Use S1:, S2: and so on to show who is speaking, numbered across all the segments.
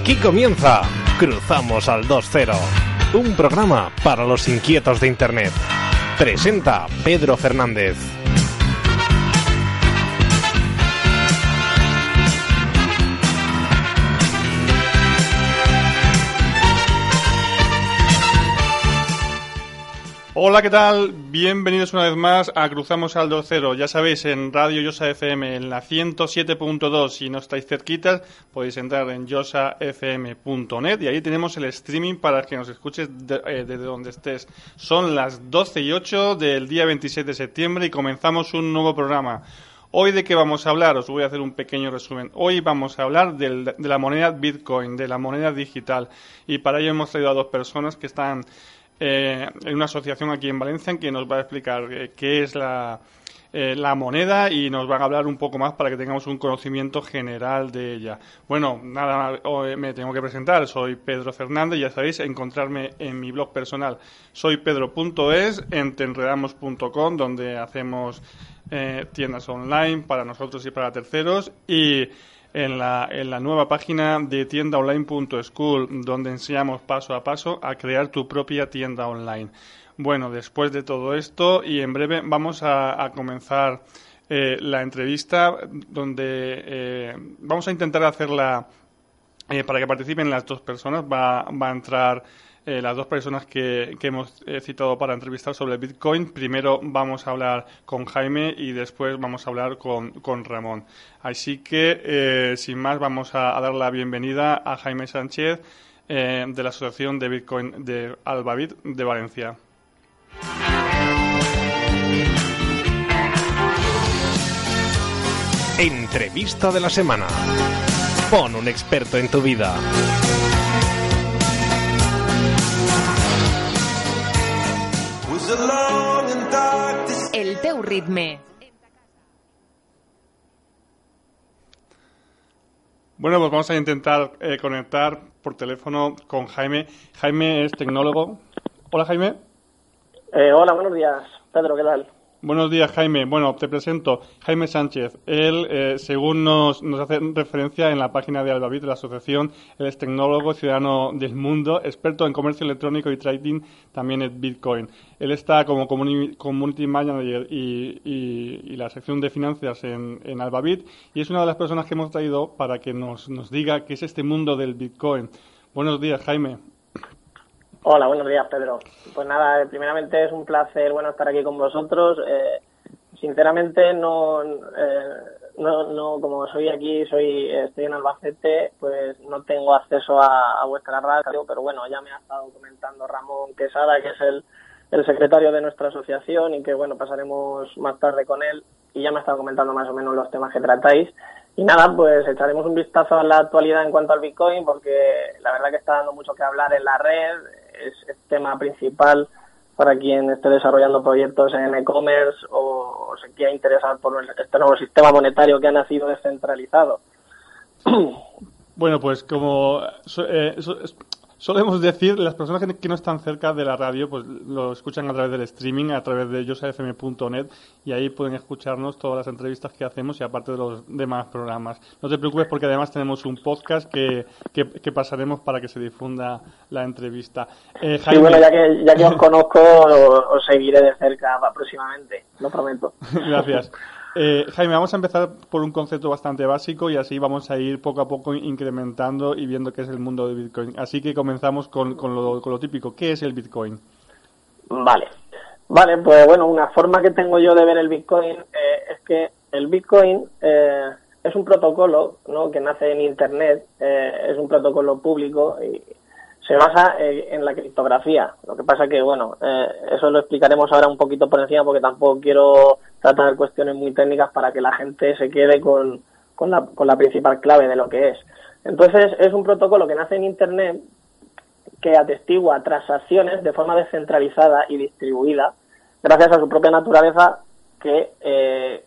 S1: Aquí comienza Cruzamos al 2.0, un programa para los inquietos de Internet. Presenta Pedro Fernández.
S2: Hola, ¿qué tal? Bienvenidos una vez más a Cruzamos al 2.0. Ya sabéis, en Radio Yosa FM, en la 107.2, si no estáis cerquitas, podéis entrar en yosafm.net y ahí tenemos el streaming para que nos escuches eh, desde donde estés. Son las 12 y 8 del día 26 de septiembre y comenzamos un nuevo programa. Hoy de qué vamos a hablar, os voy a hacer un pequeño resumen. Hoy vamos a hablar de la moneda Bitcoin, de la moneda digital. Y para ello hemos traído a dos personas que están eh, en una asociación aquí en Valencia en que nos va a explicar eh, qué es la, eh, la moneda y nos van a hablar un poco más para que tengamos un conocimiento general de ella. Bueno, nada, hoy me tengo que presentar. Soy Pedro Fernández, ya sabéis, encontrarme en mi blog personal. Soy pedro.es, en tenredamos.com, donde hacemos tiendas online para nosotros y para terceros. Y en la, en la nueva página de tiendaonline.school, donde enseñamos paso a paso a crear tu propia tienda online. Bueno, después de todo esto y en breve vamos a, comenzar eh, la entrevista donde eh, vamos a intentar hacerla eh, para que participen las dos personas. Va, va a entrar eh, las dos personas que, hemos eh, citado para entrevistar sobre Bitcoin. Primero vamos a hablar con Jaime y después vamos a hablar con, con Ramón. Así que, eh, sin más, vamos a, dar la bienvenida a Jaime Sánchez de la Asociación de Bitcoin de Albabit de Valencia.
S1: Entrevista de la semana. Pon un experto en tu vida.
S3: El teu ritme.
S2: Bueno, pues vamos a intentar eh, conectar por teléfono con Jaime. Jaime es tecnólogo. Hola, Jaime.
S4: Eh, hola, buenos días. Pedro, ¿qué tal?
S2: Buenos días, Jaime. Bueno, te presento. Jaime Sánchez. Él, eh, según nos, nos hace referencia en la página de Albavit, la asociación, él es tecnólogo, ciudadano del mundo, experto en comercio electrónico y trading, también en Bitcoin. Él está como community manager y, y, la sección de finanzas en, en Albavit y es una de las personas que hemos traído para que nos, nos diga qué es este mundo del Bitcoin. Buenos días, Jaime.
S4: Hola, buenos días, Pedro. Pues nada, primeramente es un placer bueno estar aquí con vosotros. Eh, sinceramente no, eh, no, no, como soy aquí, soy estoy en Albacete, pues no tengo acceso a, vuestra radio, pero bueno, ya me ha estado comentando Ramón Quesada, que es el, el secretario de nuestra asociación y que bueno, pasaremos más tarde con él y ya me ha estado comentando más o menos los temas que tratáis. Y nada, pues echaremos un vistazo a la actualidad en cuanto al Bitcoin, porque la verdad que está dando mucho que hablar en la red, es el tema principal para quien esté desarrollando proyectos en e-commerce o, se quiera interesar por este nuevo sistema monetario que ha nacido descentralizado.
S2: Bueno, pues como eh, solemos decir, las personas que, no están cerca de la radio, pues lo escuchan a través del streaming, a través de yosafm.net y ahí pueden escucharnos todas las entrevistas que hacemos y aparte de los demás programas. No te preocupes porque además tenemos un podcast que, que, pasaremos para que se difunda la entrevista.
S4: Eh, bueno, ya que, ya que os conozco, os seguiré de cerca próximamente, lo prometo.
S2: Gracias. Eh, Jaime, vamos a empezar por un concepto bastante básico y así vamos a ir poco a poco incrementando y viendo qué es el mundo de Bitcoin. Así que comenzamos con, con, lo, típico. ¿Qué es el Bitcoin?
S4: Vale. Vale, pues bueno, una forma que tengo yo de ver el Bitcoin eh, es que el Bitcoin eh, es un protocolo ¿no? que nace en Internet, es un protocolo público y se basa en la criptografía. Lo que pasa que, bueno, eso lo explicaremos ahora un poquito por encima porque tampoco quiero tratar cuestiones muy técnicas para que la gente se quede con, con, la, con la principal clave de lo que es. Entonces, es un protocolo que nace en Internet que atestigua transacciones de forma descentralizada y distribuida gracias a su propia naturaleza que eh,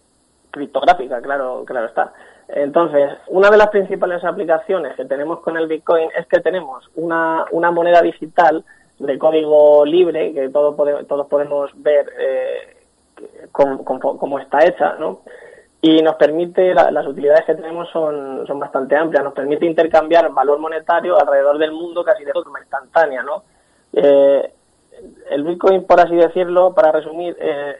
S4: criptográfica, claro, claro está. Entonces, una de las principales aplicaciones que tenemos con el Bitcoin es que tenemos una, una moneda digital de código libre que todos todos podemos ver eh, como, está hecha, ¿no? y nos permite, las utilidades que tenemos son, son bastante amplias, nos permite intercambiar valor monetario alrededor del mundo casi de forma instantánea, ¿no? Eh, el Bitcoin, por así decirlo, para resumir, eh,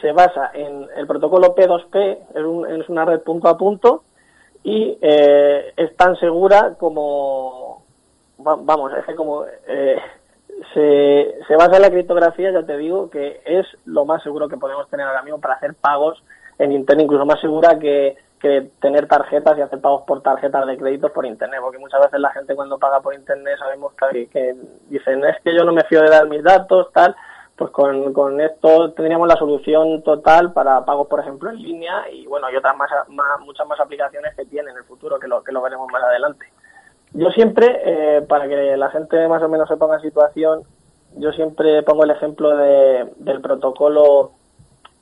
S4: se basa en el protocolo P2P, es, una red punto a punto y eh, es tan segura como, vamos, es que como se, se basa en la criptografía, ya te digo que es lo más seguro que podemos tener ahora mismo para hacer pagos en Internet, incluso más segura que, que tener tarjetas y hacer pagos por tarjetas de crédito por Internet, porque muchas veces la gente cuando paga por Internet sabemos que dicen, es que yo no me fío de dar mis datos, tal, pues con, con esto tendríamos la solución total para pagos, por ejemplo, en línea y bueno, y otras más, muchas más aplicaciones que tiene en el futuro, que lo, que lo veremos más adelante. Yo siempre, eh, para que la gente más o menos se ponga en situación, yo siempre pongo el ejemplo de, del protocolo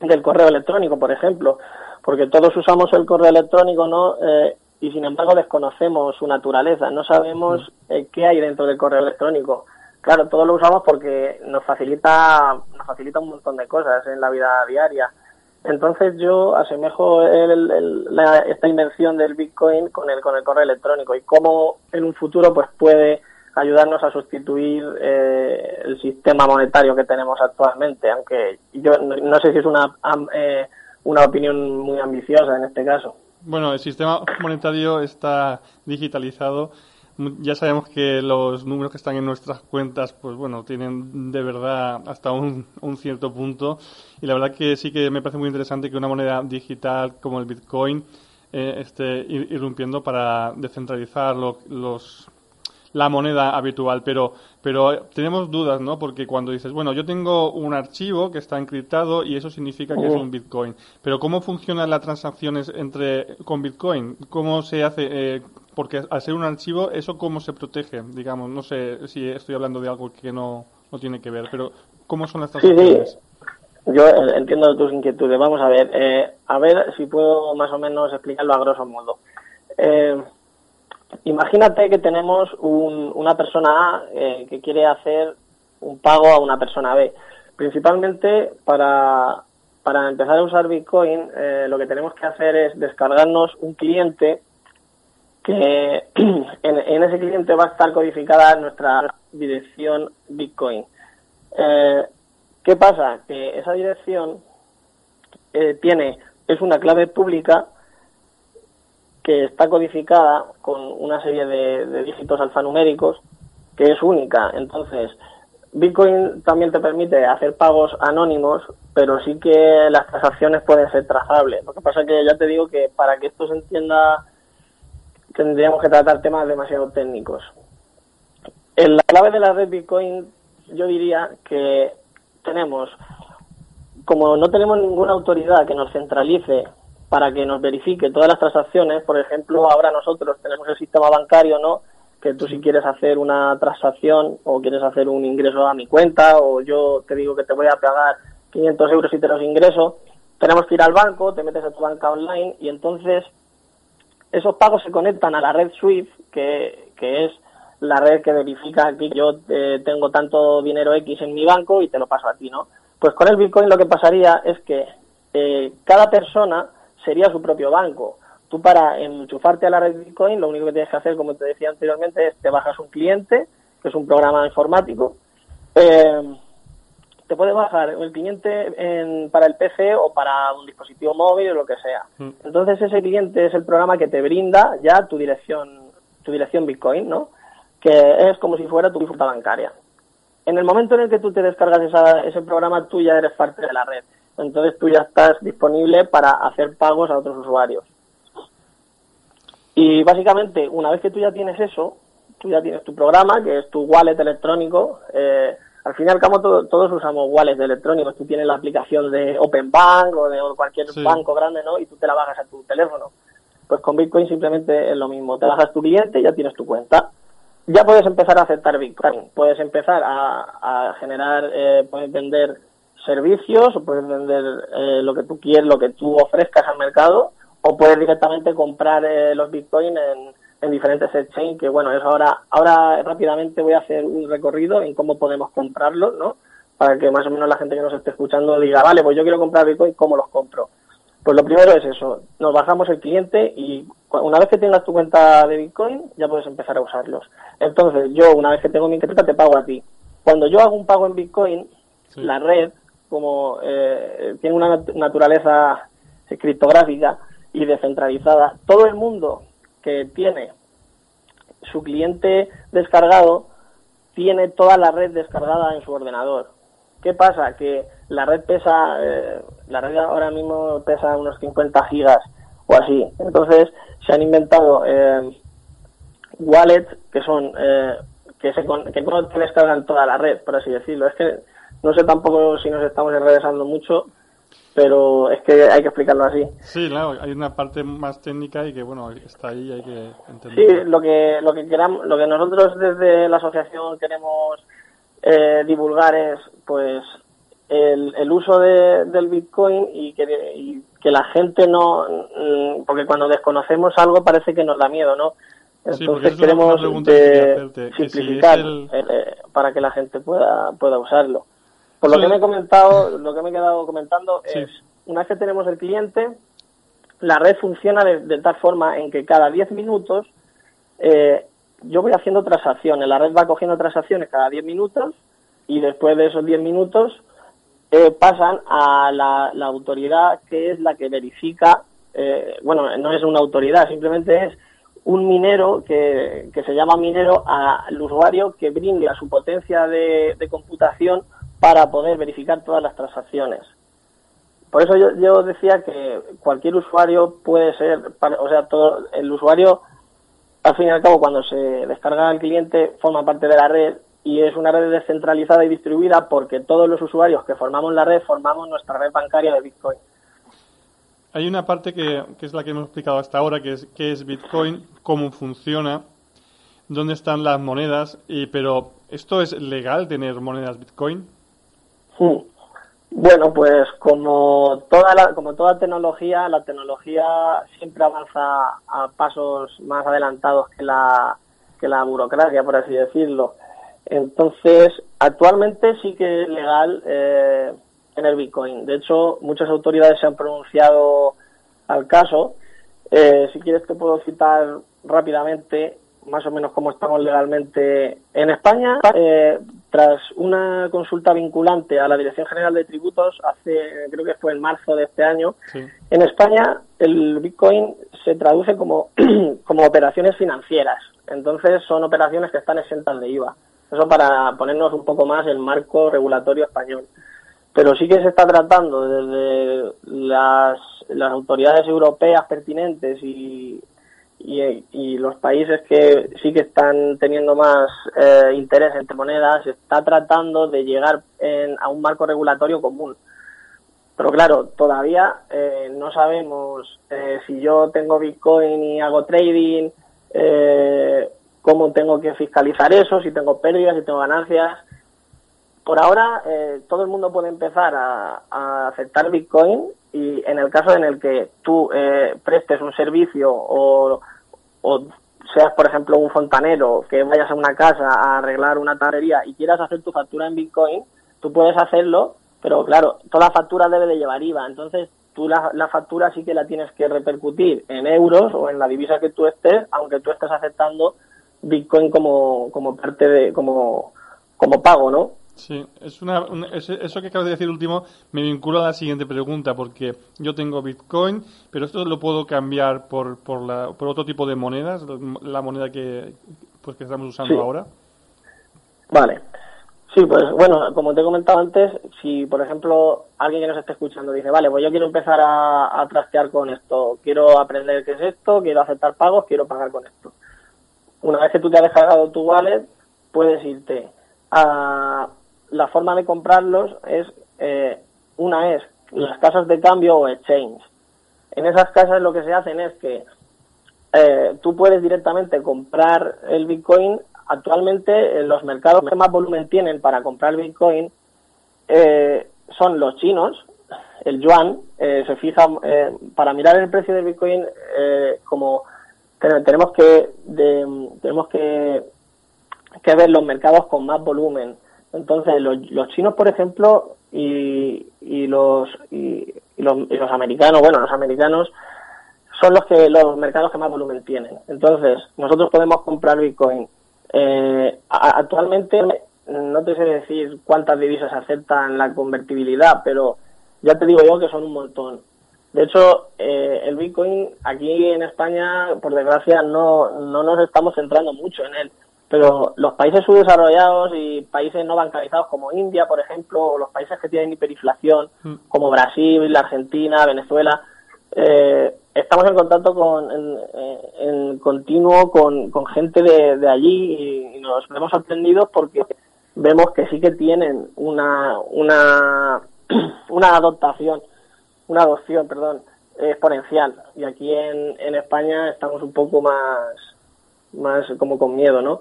S4: del correo electrónico, por ejemplo, porque todos usamos el correo electrónico, ¿no? Eh, y sin embargo desconocemos su naturaleza, no sabemos mm. eh, qué hay dentro del correo electrónico. Claro, todos lo usamos porque nos facilita, nos facilita un montón de cosas en la vida diaria. Entonces yo asemejo esta invención del Bitcoin con el, con el correo electrónico y cómo en un futuro pues puede ayudarnos a sustituir eh, el sistema monetario que tenemos actualmente, aunque yo no, sé si es una, eh, una opinión muy ambiciosa en este caso.
S2: Bueno, el sistema monetario está digitalizado. Ya sabemos que los números que están en nuestras cuentas, pues bueno, tienen de verdad hasta un, cierto punto. Y la verdad que sí que me parece muy interesante que una moneda digital como el Bitcoin eh, esté irrumpiendo para descentralizar los la moneda habitual, pero, pero tenemos dudas, ¿no? Porque cuando dices, bueno, yo tengo un archivo que está encriptado y eso significa que es un Bitcoin, pero ¿cómo funcionan las transacciones entre con Bitcoin? ¿Cómo se hace? Eh, porque al ser un archivo, ¿eso cómo se protege? Digamos, no sé si estoy hablando de algo que no, no tiene que ver, pero ¿cómo son las transacciones?
S4: Sí, Yo entiendo tus inquietudes. Vamos a ver, eh, a ver si puedo más o menos explicarlo a grosso modo. Eh, Imagínate que tenemos una persona A eh, que quiere hacer un pago a una persona B. Principalmente para, para empezar a usar Bitcoin, eh, lo que tenemos que hacer es descargarnos un cliente que en, ese cliente va a estar codificada nuestra dirección Bitcoin. Eh, ¿Qué pasa? Que esa dirección tiene es una clave pública que está codificada con una serie de, dígitos alfanuméricos que es única. Entonces, Bitcoin también te permite hacer pagos anónimos, pero sí que las transacciones pueden ser trazables. Lo que pasa es que ya te digo que para que esto se entienda tendríamos que tratar temas demasiado técnicos. En la clave de la red Bitcoin yo diría que tenemos, como no tenemos ninguna autoridad que nos centralice para que nos verifique todas las transacciones. Por ejemplo, ahora nosotros tenemos el sistema bancario, ¿no? Que tú si quieres hacer una transacción o quieres hacer un ingreso a mi cuenta o yo te digo que te voy a pagar 500 euros y te los ingreso, tenemos que ir al banco, te metes a tu banca online y entonces esos pagos se conectan a la red SWIFT, que, que es la red que verifica que yo eh, tengo tanto dinero X en mi banco y te lo paso a ti, ¿no? Pues con el Bitcoin lo que pasaría es que eh, cada persona sería su propio banco. Tú para enchufarte a la red Bitcoin, lo único que tienes que hacer, como te decía anteriormente, es te bajas un cliente, que es un programa informático. Eh, te puedes bajar el cliente para el PC o para un dispositivo móvil o lo que sea. Mm. Entonces ese cliente es el programa que te brinda ya tu dirección, tu dirección Bitcoin, ¿no? Que es como si fuera tu cuenta bancaria. En el momento en el que tú te descargas ese programa, tú ya eres parte de la red entonces tú ya estás disponible para hacer pagos a otros usuarios. Y básicamente, una vez que tú ya tienes eso, tú ya tienes tu programa, que es tu wallet electrónico, eh, al fin y al cabo todos usamos wallets electrónicos, tú tienes la aplicación de Open Bank o de cualquier banco grande, ¿no? Y tú te la bajas a tu teléfono. Pues con Bitcoin simplemente es lo mismo, te bajas tu cliente y ya tienes tu cuenta. Ya puedes empezar a aceptar Bitcoin, puedes empezar a, generar, eh, puedes vender servicios o puedes vender eh, lo que tú quieres, lo que tú ofrezcas al mercado o puedes directamente comprar eh, los Bitcoin en, en diferentes exchanges que bueno, eso ahora, ahora rápidamente voy a hacer un recorrido en cómo podemos comprarlos, ¿no? Para que más o menos la gente que nos esté escuchando diga, vale, pues yo quiero comprar Bitcoin, ¿cómo los compro? Pues lo primero es eso, nos bajamos el cliente y una vez que tengas tu cuenta de Bitcoin ya puedes empezar a usarlos. Entonces yo una vez que tengo mi cuenta te pago a ti. Cuando yo hago un pago en Bitcoin, la red, como eh, tiene una naturaleza criptográfica y descentralizada, todo el mundo que tiene su cliente descargado tiene toda la red descargada en su ordenador. ¿Qué pasa? Que la red pesa, eh, la red ahora mismo pesa unos 50 gigas o así. Entonces se han inventado eh, wallets que son eh, que se que descargan toda la red, por así decirlo. Es que no sé tampoco si nos estamos enredesando mucho, pero es que hay que explicarlo así.
S2: Sí, claro, hay una parte más técnica y que bueno, está ahí y hay que entenderlo.
S4: Sí, lo que lo que queramos, lo que nosotros desde la asociación queremos eh, divulgar es pues el, el uso de, del Bitcoin y que, y que la gente no mm, porque cuando desconocemos algo parece que nos da miedo, ¿no? Entonces queremos simplificar eh, para que la gente pueda pueda usarlo. Por lo que me he comentado, lo que me he quedado comentando es, una vez que tenemos el cliente, la red funciona de, tal forma en que cada 10 minutos eh, yo voy haciendo transacciones, la red va cogiendo transacciones cada 10 minutos y después de esos 10 minutos eh, pasan a la, autoridad que es la que verifica, eh, bueno, no es una autoridad, simplemente es un minero que, que se llama minero al usuario que brinde a su potencia de computación para poder verificar todas las transacciones. Por eso yo, decía que cualquier usuario puede ser, o sea, todo el usuario, al fin y al cabo, cuando se descarga al cliente, forma parte de la red y es una red descentralizada y distribuida porque todos los usuarios que formamos la red formamos nuestra red bancaria de Bitcoin.
S2: Hay una parte que, que es la que hemos explicado hasta ahora, que es qué es Bitcoin, cómo funciona, dónde están las monedas, y, pero ¿esto es legal tener monedas Bitcoin?
S4: Bueno, pues como toda la, como toda tecnología, la tecnología siempre avanza a pasos más adelantados que la que la burocracia, por así decirlo. Entonces, actualmente sí que es legal eh, tener Bitcoin. De hecho, muchas autoridades se han pronunciado al caso. Eh, si quieres te puedo citar rápidamente más o menos cómo estamos legalmente en España. Eh, tras una consulta vinculante a la Dirección General de Tributos, hace creo que fue en marzo de este año, en España el Bitcoin se traduce como, como operaciones financieras. Entonces son operaciones que están exentas de IVA. Eso para ponernos un poco más el marco regulatorio español. Pero sí que se está tratando desde las, las autoridades europeas pertinentes y, y, los países que sí que están teniendo más eh, interés entre monedas está tratando de llegar a un marco regulatorio común. Pero claro, todavía eh, no sabemos eh, si yo tengo Bitcoin y hago trading, cómo tengo que fiscalizar eso, si tengo pérdidas, si tengo ganancias. Por ahora, todo el mundo puede empezar a, a, aceptar Bitcoin y en el caso en el que tú prestes un servicio o o seas, por ejemplo, un fontanero que vayas a una casa a arreglar una tarrería y quieras hacer tu factura en Bitcoin, tú puedes hacerlo, pero claro, toda factura debe de llevar IVA. Entonces, tú la, la, factura sí que la tienes que repercutir en euros o en la divisa que tú estés, aunque tú estés aceptando Bitcoin como, como parte de, como, como pago, ¿no?
S2: Sí, es una, eso que acabas de decir último me vincula a la siguiente pregunta, porque yo tengo Bitcoin, pero esto lo puedo cambiar por, por, la, por otro tipo de monedas, la moneda que, pues, que estamos usando ahora.
S4: Vale. Sí, pues bueno, como te he comentado antes, si por ejemplo alguien que nos esté escuchando dice, vale, pues yo quiero empezar a, a trastear con esto, quiero aprender qué es esto, quiero aceptar pagos, quiero pagar con esto. Una vez que tú te has descargado tu wallet, puedes irte a la forma de comprarlos es, eh, una es las casas de cambio o exchange. En esas casas lo que se hacen es que eh, tú puedes directamente comprar el Bitcoin. Actualmente los mercados que más volumen tienen para comprar Bitcoin eh, son los chinos, el yuan. se fija para mirar el precio del Bitcoin como tenemos que tenemos que, que ver los mercados con más volumen entonces, los, chinos, por ejemplo, y, y los y, y los, y los americanos, bueno, los americanos son los que los mercados que más volumen tienen. Entonces, nosotros podemos comprar Bitcoin. Eh, actualmente no te sé decir cuántas divisas aceptan la convertibilidad, pero ya te digo yo que son un montón. De hecho, eh, el Bitcoin aquí en España, por desgracia, no, no nos estamos centrando mucho en él. Pero los países subdesarrollados y países no bancarizados como India, por ejemplo, o los países que tienen hiperinflación, mm. como Brasil, Argentina, Venezuela, eh, estamos en contacto con, en, continuo con, con gente de, allí y, nos hemos sorprendido porque vemos que sí que tienen una, una, una adoptación, una adopción, perdón, exponencial. Y aquí en, en España estamos un poco más, más como con miedo, ¿no?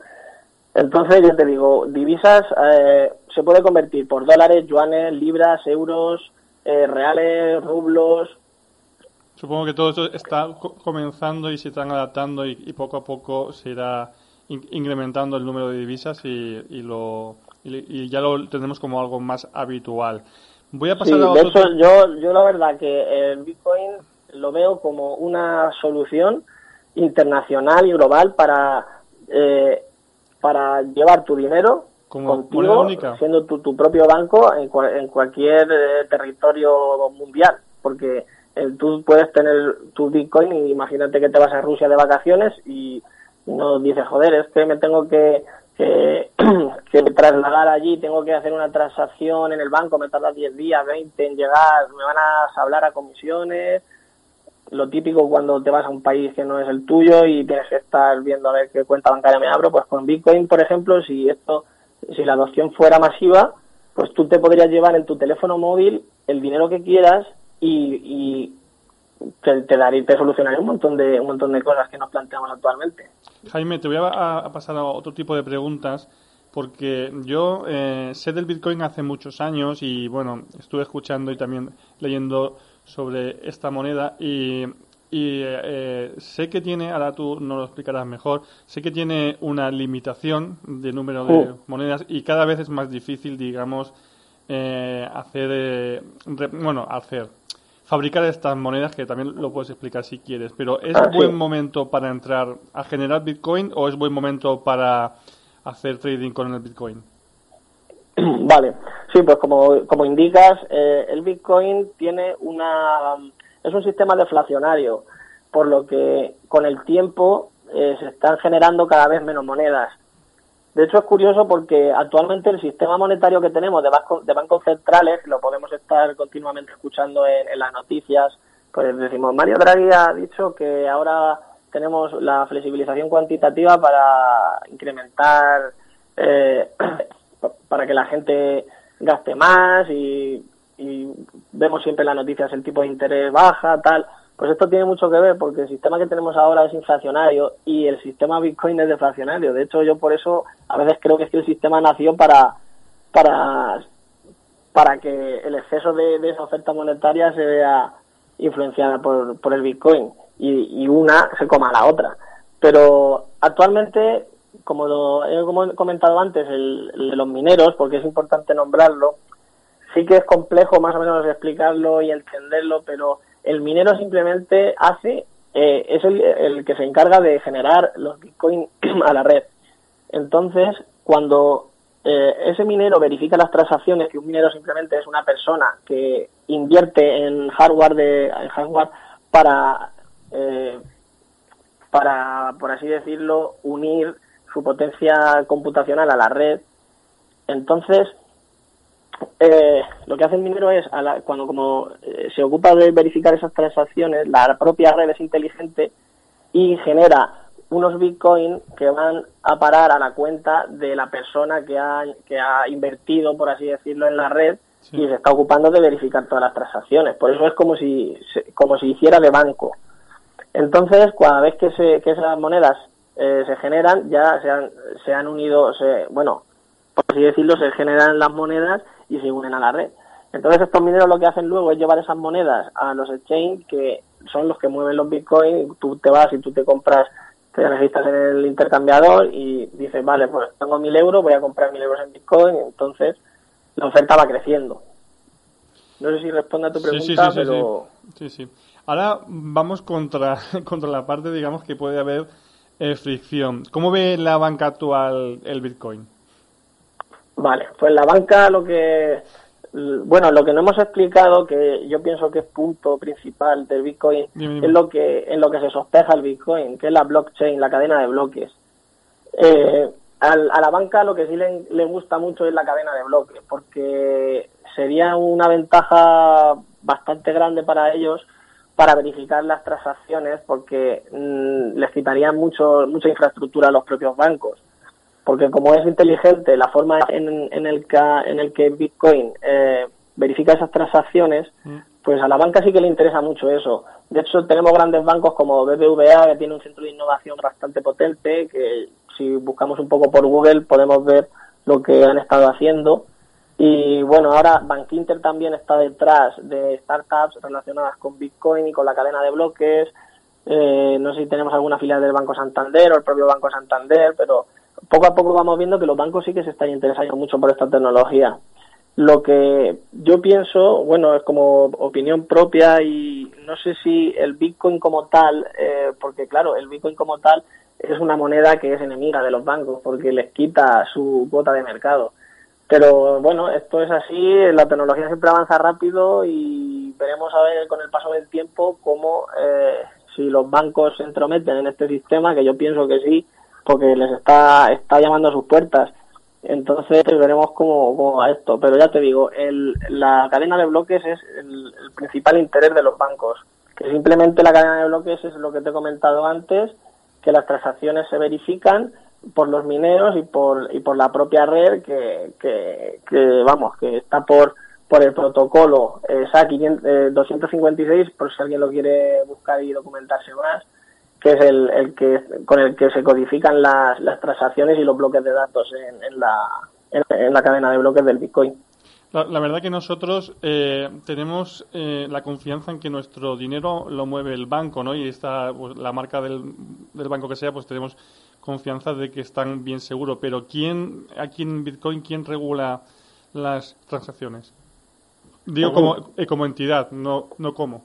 S4: Entonces, yo te digo, divisas eh, se puede convertir por dólares, yuanes, libras, euros, eh, reales, rublos,
S2: Supongo que todo esto está comenzando y se están adaptando y, poco a poco se irá incrementando el número de divisas y, y lo, y, ya lo tenemos como algo más habitual.
S4: Voy a pasar a otro... De hecho, yo, yo la verdad que el Bitcoin lo veo como una solución internacional y global para, eh, para llevar tu dinero como contigo, siendo tu, tu propio banco en, en cualquier eh, territorio mundial. Porque eh, tú puedes tener tu Bitcoin y imagínate que te vas a Rusia de vacaciones y no dices, joder, es que me tengo que, que, trasladar allí, tengo que hacer una transacción en el banco, me tarda 10 días, 20 en llegar, me van a hablar a comisiones, lo típico cuando te vas a un país que no es el tuyo y tienes que estar viendo a ver qué cuenta bancaria me abro, pues con Bitcoin, por ejemplo, si esto, si la adopción fuera masiva, pues tú te podrías llevar en tu teléfono móvil el dinero que quieras y, te, daría, te solucionaría un montón de un montón de cosas que nos planteamos actualmente.
S2: Jaime, te voy a, pasar a otro tipo de preguntas porque yo eh, sé del Bitcoin hace muchos años y bueno, estuve escuchando y también leyendo sobre esta moneda y, y eh, sé que tiene, ahora tú nos lo explicarás mejor, sé que tiene una limitación de número de uh. monedas y cada vez es más difícil, digamos, eh, hacer, bueno, hacer, fabricar estas monedas, que también lo puedes explicar si quieres, pero ¿es ah, buen momento para entrar a generar Bitcoin o es buen momento para hacer trading con el Bitcoin?
S4: Vale, sí, pues como, como indicas, eh, el Bitcoin tiene una... es un sistema deflacionario, por lo que con el tiempo eh, se están generando cada vez menos monedas. De hecho, es curioso porque actualmente el sistema monetario que tenemos de, de bancos centrales, lo podemos estar continuamente escuchando en, las noticias, pues decimos, Mario Draghi ha dicho que ahora tenemos la flexibilización cuantitativa para incrementar, eh, para que la gente gaste más y, vemos siempre las noticias el tipo de interés baja, tal. Pues esto tiene mucho que ver porque el sistema que tenemos ahora es inflacionario y el sistema Bitcoin es deflacionario. De hecho, yo por eso a veces creo que es que el sistema nació para para para que el exceso de, esa oferta monetaria se vea influenciada por, por el Bitcoin y, y una se coma la otra. Pero actualmente, como lo he comentado antes, el, el de los mineros, porque es importante nombrarlo, sí que es complejo más o menos explicarlo y entenderlo, pero el minero simplemente hace, eh, es el, que se encarga de generar los bitcoins a la red. Entonces, cuando eh, ese minero verifica las transacciones, que un minero simplemente es una persona que invierte en hardware, de, en hardware para, eh, para, por así decirlo, unir su potencia computacional a la red, entonces eh, lo que hace el minero es, cuando como eh, se ocupa de verificar esas transacciones, la propia red es inteligente y genera unos bitcoins que van a parar a la cuenta de la persona que ha, que ha invertido, por así decirlo, en la red y se está ocupando de verificar todas las transacciones. Por eso es como si, como si hiciera de banco. Entonces, cada vez que, se, que esas monedas eh, se generan, ya se han, se han unido, se, bueno, por así decirlo, se generan las monedas y se unen a la red. Entonces estos mineros lo que hacen luego es llevar esas monedas a los exchange que son los que mueven los bitcoins, tú te vas y tú te compras, te registras en el intercambiador y dices, vale, pues tengo mil euros, voy a comprar mil euros en bitcoin, entonces la oferta va creciendo. No sé si responde a tu pregunta, pero...
S2: Sí, sí. Ahora vamos contra, contra la parte, digamos, que puede haber eh, fricción. ¿Cómo ve la banca actual el Bitcoin?
S4: Vale, pues la banca lo que... Bueno, lo que no hemos explicado, que yo pienso que es punto principal del Bitcoin, es lo que en lo que se sospecha el Bitcoin, que es la blockchain, la cadena de bloques. Eh, a la banca lo que sí le, le, gusta mucho es la cadena de bloques, porque sería una ventaja bastante grande para ellos para verificar las transacciones, porque mm, les quitarían mucho, mucha infraestructura a los propios bancos. Porque como es inteligente la forma en, en el, que, en el que Bitcoin eh, verifica esas transacciones, mm. pues a la banca sí que le interesa mucho eso. De hecho, tenemos grandes bancos como BBVA, que tiene un centro de innovación bastante potente, que si buscamos un poco por Google podemos ver lo que han estado haciendo. Y bueno, ahora Bank Inter también está detrás de startups relacionadas con Bitcoin y con la cadena de bloques. Eh, no sé si tenemos alguna filial del Banco Santander o el propio Banco Santander, pero poco a poco vamos viendo que los bancos sí que se están interesando mucho por esta tecnología. Lo que yo pienso, bueno, es como opinión propia y no sé si el Bitcoin como tal, eh, porque claro, el Bitcoin como tal es una moneda que es enemiga de los bancos porque les quita su cuota de mercado. Pero bueno, esto es así, la tecnología siempre avanza rápido y veremos a ver con el paso del tiempo cómo eh, si los bancos se entrometen en este sistema, que yo pienso que sí, porque les está, está llamando a sus puertas. Entonces veremos cómo, cómo va esto. Pero ya te digo, el, la cadena de bloques es el principal interés de los bancos. Que simplemente la cadena de bloques es lo que te he comentado antes, que las transacciones se verifican por los mineros y por y por la propia red que, que, vamos que está por por el protocolo SA 256 por si alguien lo quiere buscar y documentarse más que es el, el que con el que se codifican las, las transacciones y los bloques de datos en, en la en, la cadena de bloques del Bitcoin.
S2: La, verdad que nosotros eh, tenemos eh, la confianza en que nuestro dinero lo mueve el banco, ¿no? Y está pues, la marca del, del, banco que sea, pues tenemos confianza de que están bien seguros. Pero ¿quién, aquí en Bitcoin, quién regula las transacciones? Digo como, eh, como entidad, no, no como.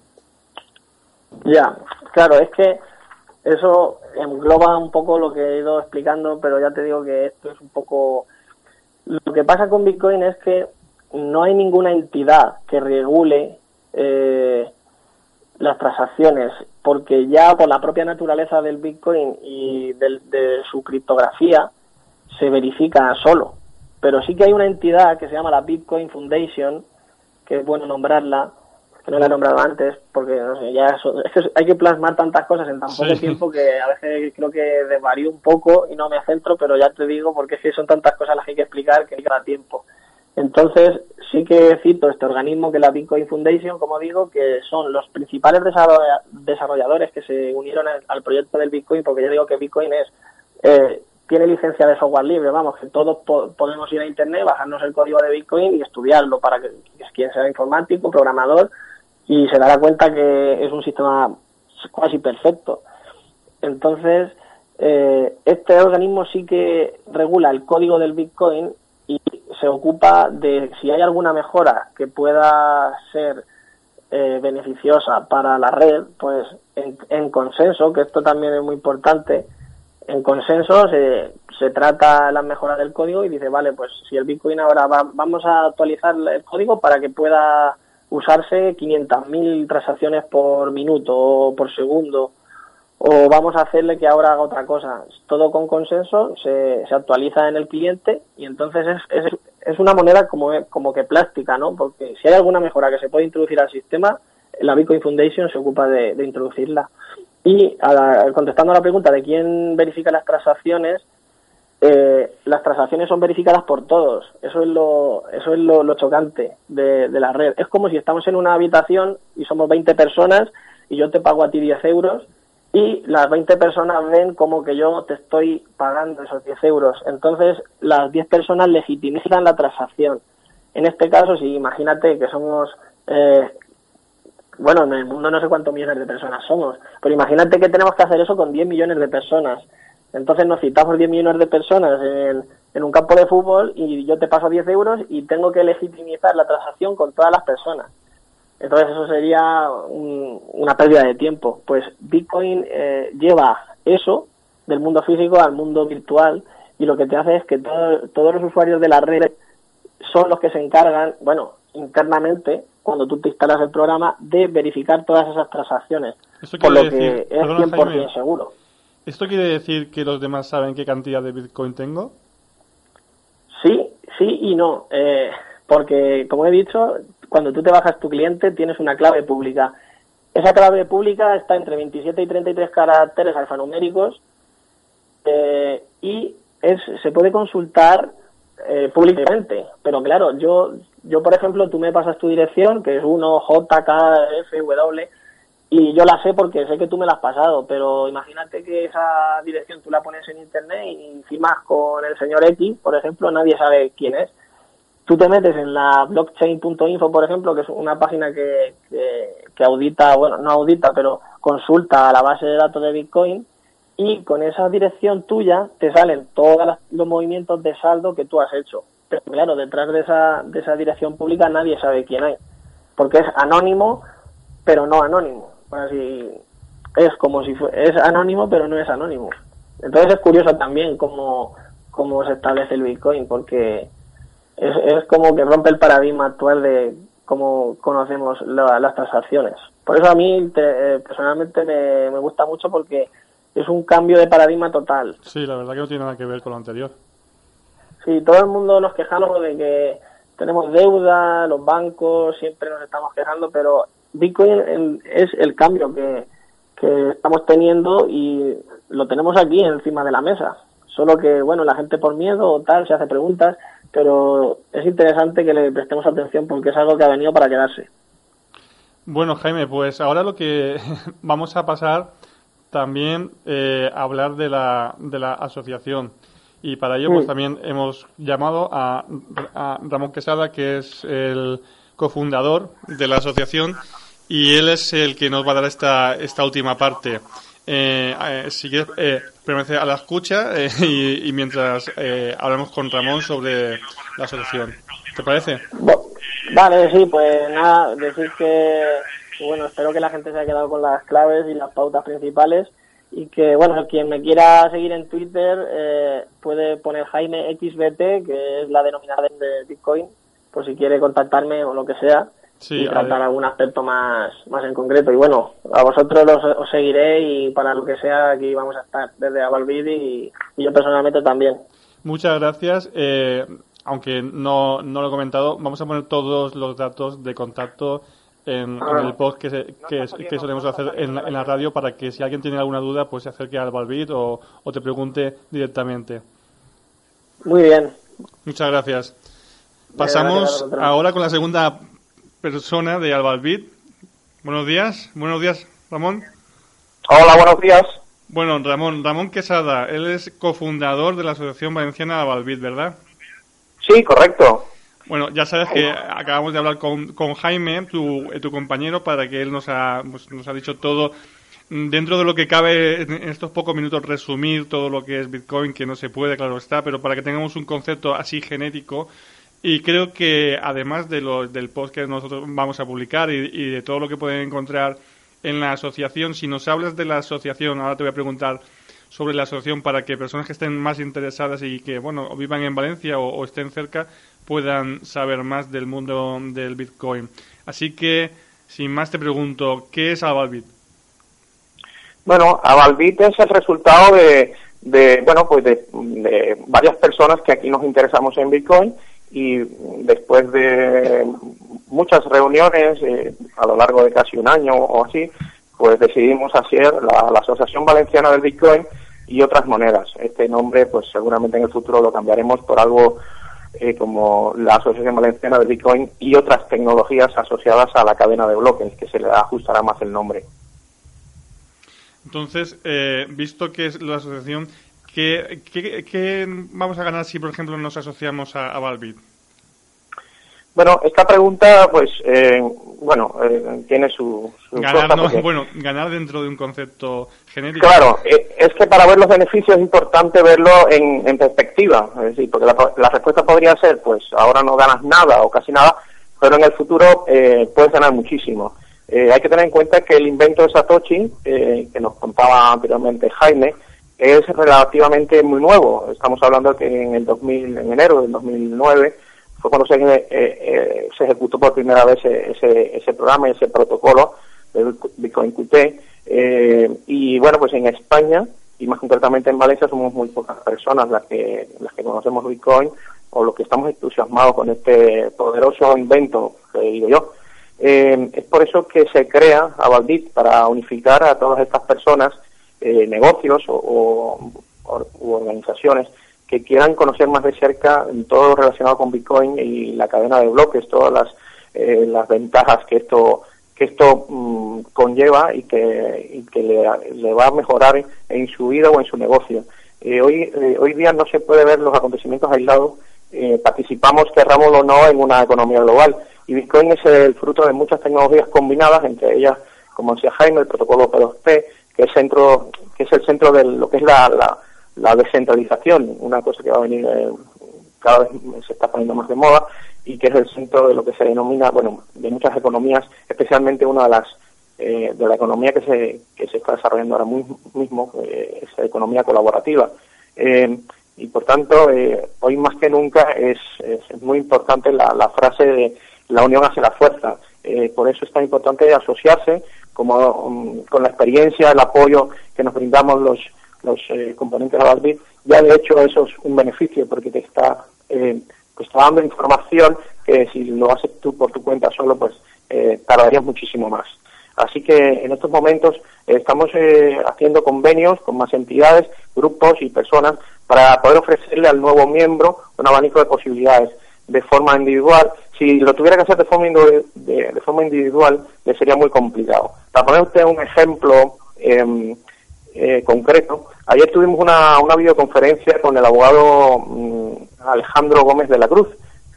S4: Ya, claro, es que eso engloba un poco lo que he ido explicando, pero ya te digo que esto es un poco... Lo que pasa con Bitcoin es que no hay ninguna entidad que regule eh, las transacciones, porque ya por la propia naturaleza del Bitcoin y de su criptografía se verifica solo. Pero sí que hay una entidad que se llama la Bitcoin Foundation, que es bueno nombrarla, que no la he nombrado antes, porque no sé, ya es que hay que plasmar tantas cosas en tan poco tiempo que a veces creo que desvarío un poco y no me centro, pero ya te digo, porque es que son tantas cosas las que hay que explicar que hay cada tiempo. Entonces, sí que cito este organismo que es la Bitcoin Foundation, como digo, que son los principales desarrolladores que se unieron al proyecto del Bitcoin, porque yo digo que Bitcoin es eh, tiene licencia de software libre, vamos, que todos podemos ir a Internet, bajarnos el código de Bitcoin y estudiarlo para que, quien sea informático, programador, y se dará cuenta que es un sistema casi perfecto. Entonces, eh, este organismo sí que regula el código del Bitcoin se ocupa de si hay alguna mejora que pueda ser eh, beneficiosa para la red, pues en, consenso, que esto también es muy importante, en consenso se, se trata la mejora del código y dice, vale, pues si el Bitcoin ahora va, vamos a actualizar el código para que pueda usarse 500.000 transacciones por minuto o por segundo o vamos a hacerle que ahora haga otra cosa. Todo con consenso se, se actualiza en el cliente y entonces es, es, es una moneda como, como que plástica, ¿no? Porque si hay alguna mejora que se puede introducir al sistema, la Bitcoin Foundation se ocupa de, introducirla. Y contestando a la pregunta de quién verifica las transacciones, eh, las transacciones son verificadas por todos. Eso es lo, eso es lo, lo chocante de, de, la red. Es como si estamos en una habitación y somos 20 personas y yo te pago a ti 10 euros y las 20 personas ven como que yo te estoy pagando esos 10 euros. Entonces, las 10 personas legitimizan la transacción. En este caso, si imagínate que somos, eh, bueno, en el mundo no sé cuántos millones de personas somos, pero imagínate que tenemos que hacer eso con 10 millones de personas. Entonces nos citamos 10 millones de personas en, en un campo de fútbol y yo te paso 10 euros y tengo que legitimizar la transacción con todas las personas. Entonces eso sería una pérdida de tiempo. Pues Bitcoin eh, lleva eso del mundo físico al mundo virtual y lo que te hace es que todos los usuarios de la red son los que se encargan, bueno, internamente, cuando tú te instalas el programa, de verificar todas esas transacciones. por lo que es 100% seguro.
S2: ¿Esto quiere decir que los demás saben qué cantidad de Bitcoin tengo?
S4: Sí, sí y no. Eh, porque, como he dicho, cuando tú te bajas tu cliente tienes una clave pública. Esa clave pública está entre 27 y 33 caracteres alfanuméricos eh, y es, se puede consultar eh, públicamente. Pero claro, yo, yo, por ejemplo, tú me pasas tu dirección, que es 1JKFW, y yo la sé porque sé que tú me la has pasado, pero imagínate que esa dirección tú la pones en internet y firmas con el señor X, por ejemplo, nadie sabe quién es. Tú te metes en la blockchain.info, por ejemplo, que es una página que, que, audita, bueno, no audita, pero consulta a la base de datos de Bitcoin y con esa dirección tuya te salen todos los movimientos de saldo que tú has hecho. Pero claro, detrás de esa, de esa dirección pública nadie sabe quién hay, porque es anónimo, pero no anónimo es como si fue, es anónimo pero no es anónimo. Entonces es curioso también cómo, cómo se establece el Bitcoin porque es, es como que rompe el paradigma actual de cómo conocemos las transacciones. Por eso a mí eh, personalmente me, me gusta mucho porque es un cambio de paradigma total.
S2: Sí, la verdad que no tiene nada que ver con lo anterior.
S4: Sí, todo el mundo nos quejamos de que tenemos deuda, los bancos, siempre nos estamos quejando, pero Bitcoin es el cambio que, estamos teniendo y lo tenemos aquí encima de la mesa. Solo que, bueno, la gente por miedo o tal se hace preguntas, pero es interesante que le prestemos atención porque es algo que ha venido para quedarse.
S2: Bueno, Jaime, pues ahora lo que vamos a pasar también eh, a hablar de la, de la asociación. Y para ello, pues también hemos llamado a, a Ramón Quesada, que es el cofundador de la asociación y él es el que nos va a dar esta, esta última parte. Eh, eh si quieres, eh, permanece a la escucha eh, y, mientras hablamos con Ramón sobre la solución. ¿Te parece?
S4: Vale, sí, pues nada, decir que, bueno, espero que la gente se haya quedado con las claves y las pautas principales y que, bueno, quien me quiera seguir en Twitter puede poner Jaime XBT, que es la denominación de Bitcoin, por si quiere contactarme o lo que sea y tratar algún aspecto más, más en concreto. Y bueno, a vosotros los, os seguiré y para lo que sea aquí vamos a estar desde Avalvid y, y yo personalmente también.
S2: Muchas gracias. Eh, aunque no, no lo he comentado, vamos a poner todos los datos de contacto en, ah. el post que, que, solemos hacer en, en, la radio para que si alguien tiene alguna duda pues se acerque al Valvid o, o te pregunte directamente.
S4: Muy bien.
S2: Muchas gracias. Pasamos ahora con la segunda persona de Albalbit. Buenos días, buenos días, Ramón.
S5: Hola, buenos días.
S2: Bueno, Ramón, Ramón Quesada, él es cofundador de la Asociación Valenciana Albalbit, ¿verdad?
S5: Sí, correcto.
S2: Bueno, ya sabes que acabamos de hablar con, con Jaime, tu, tu, compañero, para que él nos ha, pues, nos ha dicho todo, dentro de lo que cabe en estos pocos minutos, resumir todo lo que es Bitcoin, que no se puede, claro está, pero para que tengamos un concepto así genético y creo que además de lo, del post que nosotros vamos a publicar y, de todo lo que pueden encontrar en la asociación, si nos hablas de la asociación, ahora te voy a preguntar sobre la asociación para que personas que estén más interesadas y que bueno vivan en Valencia o, estén cerca puedan saber más del mundo del Bitcoin. Así que, sin más te pregunto, ¿qué es Avalbit?
S5: Bueno, Avalbit es el resultado de, de bueno, pues de varias personas que aquí nos interesamos en Bitcoin y después de muchas reuniones eh, a lo largo de casi un año o así, pues decidimos hacer la, Asociación Valenciana del Bitcoin y otras monedas. Este nombre, pues seguramente en el futuro lo cambiaremos por algo eh, como la Asociación Valenciana del Bitcoin y otras tecnologías asociadas a la cadena de bloques, que se le ajustará más el nombre.
S2: Entonces, eh, visto que es la asociación ¿Qué, qué, vamos a ganar si, por ejemplo, nos asociamos a, a Valbit?
S5: Bueno, esta pregunta, pues, eh, bueno, eh, tiene su...
S2: ganar, bueno, ganar dentro de un concepto genérico.
S5: Claro, eh, es que para ver los beneficios es importante verlo en, perspectiva, es decir, porque la, respuesta podría ser, pues, ahora no ganas nada o casi nada, pero en el futuro eh, puedes ganar muchísimo. Eh, hay que tener en cuenta que el invento de Satoshi, eh, que nos contaba anteriormente Jaime, es relativamente muy nuevo. Estamos hablando que en el 2000, en enero del 2009 fue cuando se, eh, se ejecutó por primera vez ese, ese programa, ese protocolo de Bitcoin QT. y bueno, pues en España y más concretamente en Valencia somos muy pocas personas las que las que conocemos Bitcoin o los que estamos entusiasmados con este poderoso invento que digo yo. Eh, es por eso que se crea Avaldit para unificar a todas estas personas, eh, negocios o, organizaciones que quieran conocer más de cerca todo lo relacionado con Bitcoin y la cadena de bloques, todas las, eh, las ventajas que esto que esto mm, conlleva y que, que le, va a mejorar en su vida o en su negocio. hoy, hoy día no se puede ver los acontecimientos aislados eh, participamos, querramos o no, en una economía global. Y Bitcoin es el fruto de muchas tecnologías combinadas, entre ellas, como decía Jaime, el protocolo P2P, que es, centro, que es el centro de lo que es la, la, descentralización, una cosa que va a venir, eh, cada vez se está poniendo más de moda, y que es el centro de lo que se denomina, bueno, de muchas economías, especialmente una de las eh, de la economía que se, que se está desarrollando ahora mismo, eh, es la economía colaborativa. Eh, y por tanto eh, hoy más que nunca es, es muy importante la, la, frase de la unión hace la fuerza. Eh, por eso es tan importante asociarse como um, con la experiencia, el apoyo que nos brindamos los, los eh, componentes de Albit. Ya de hecho eso es un beneficio porque te está, eh, te está dando información que si lo haces tú por tu cuenta solo pues tardarías muchísimo más. Así que en estos momentos estamos haciendo convenios con más entidades, grupos y personas para poder ofrecerle al nuevo miembro un abanico de posibilidades de forma individual. Si lo tuviera que hacer de forma, de, forma individual, le sería muy complicado. Para poner usted un ejemplo em, eh, concreto, ayer tuvimos una, una videoconferencia con el abogado mm, Alejandro Gómez de la Cruz,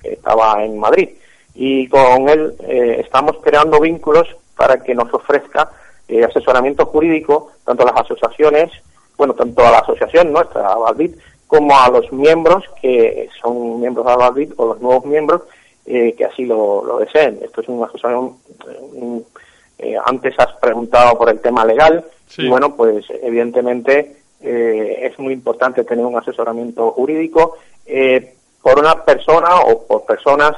S5: que estaba en Madrid, y con él eh, estamos creando vínculos para que nos ofrezca eh, asesoramiento jurídico, tanto a las asociaciones bueno, tanto a la asociación nuestra, a Valbit, como a los miembros que son miembros de Valbit o los nuevos miembros eh, que así lo, deseen. Esto es una asociación, eh, antes has preguntado por el tema legal y bueno, pues evidentemente eh, es muy importante tener un asesoramiento jurídico por una persona o por personas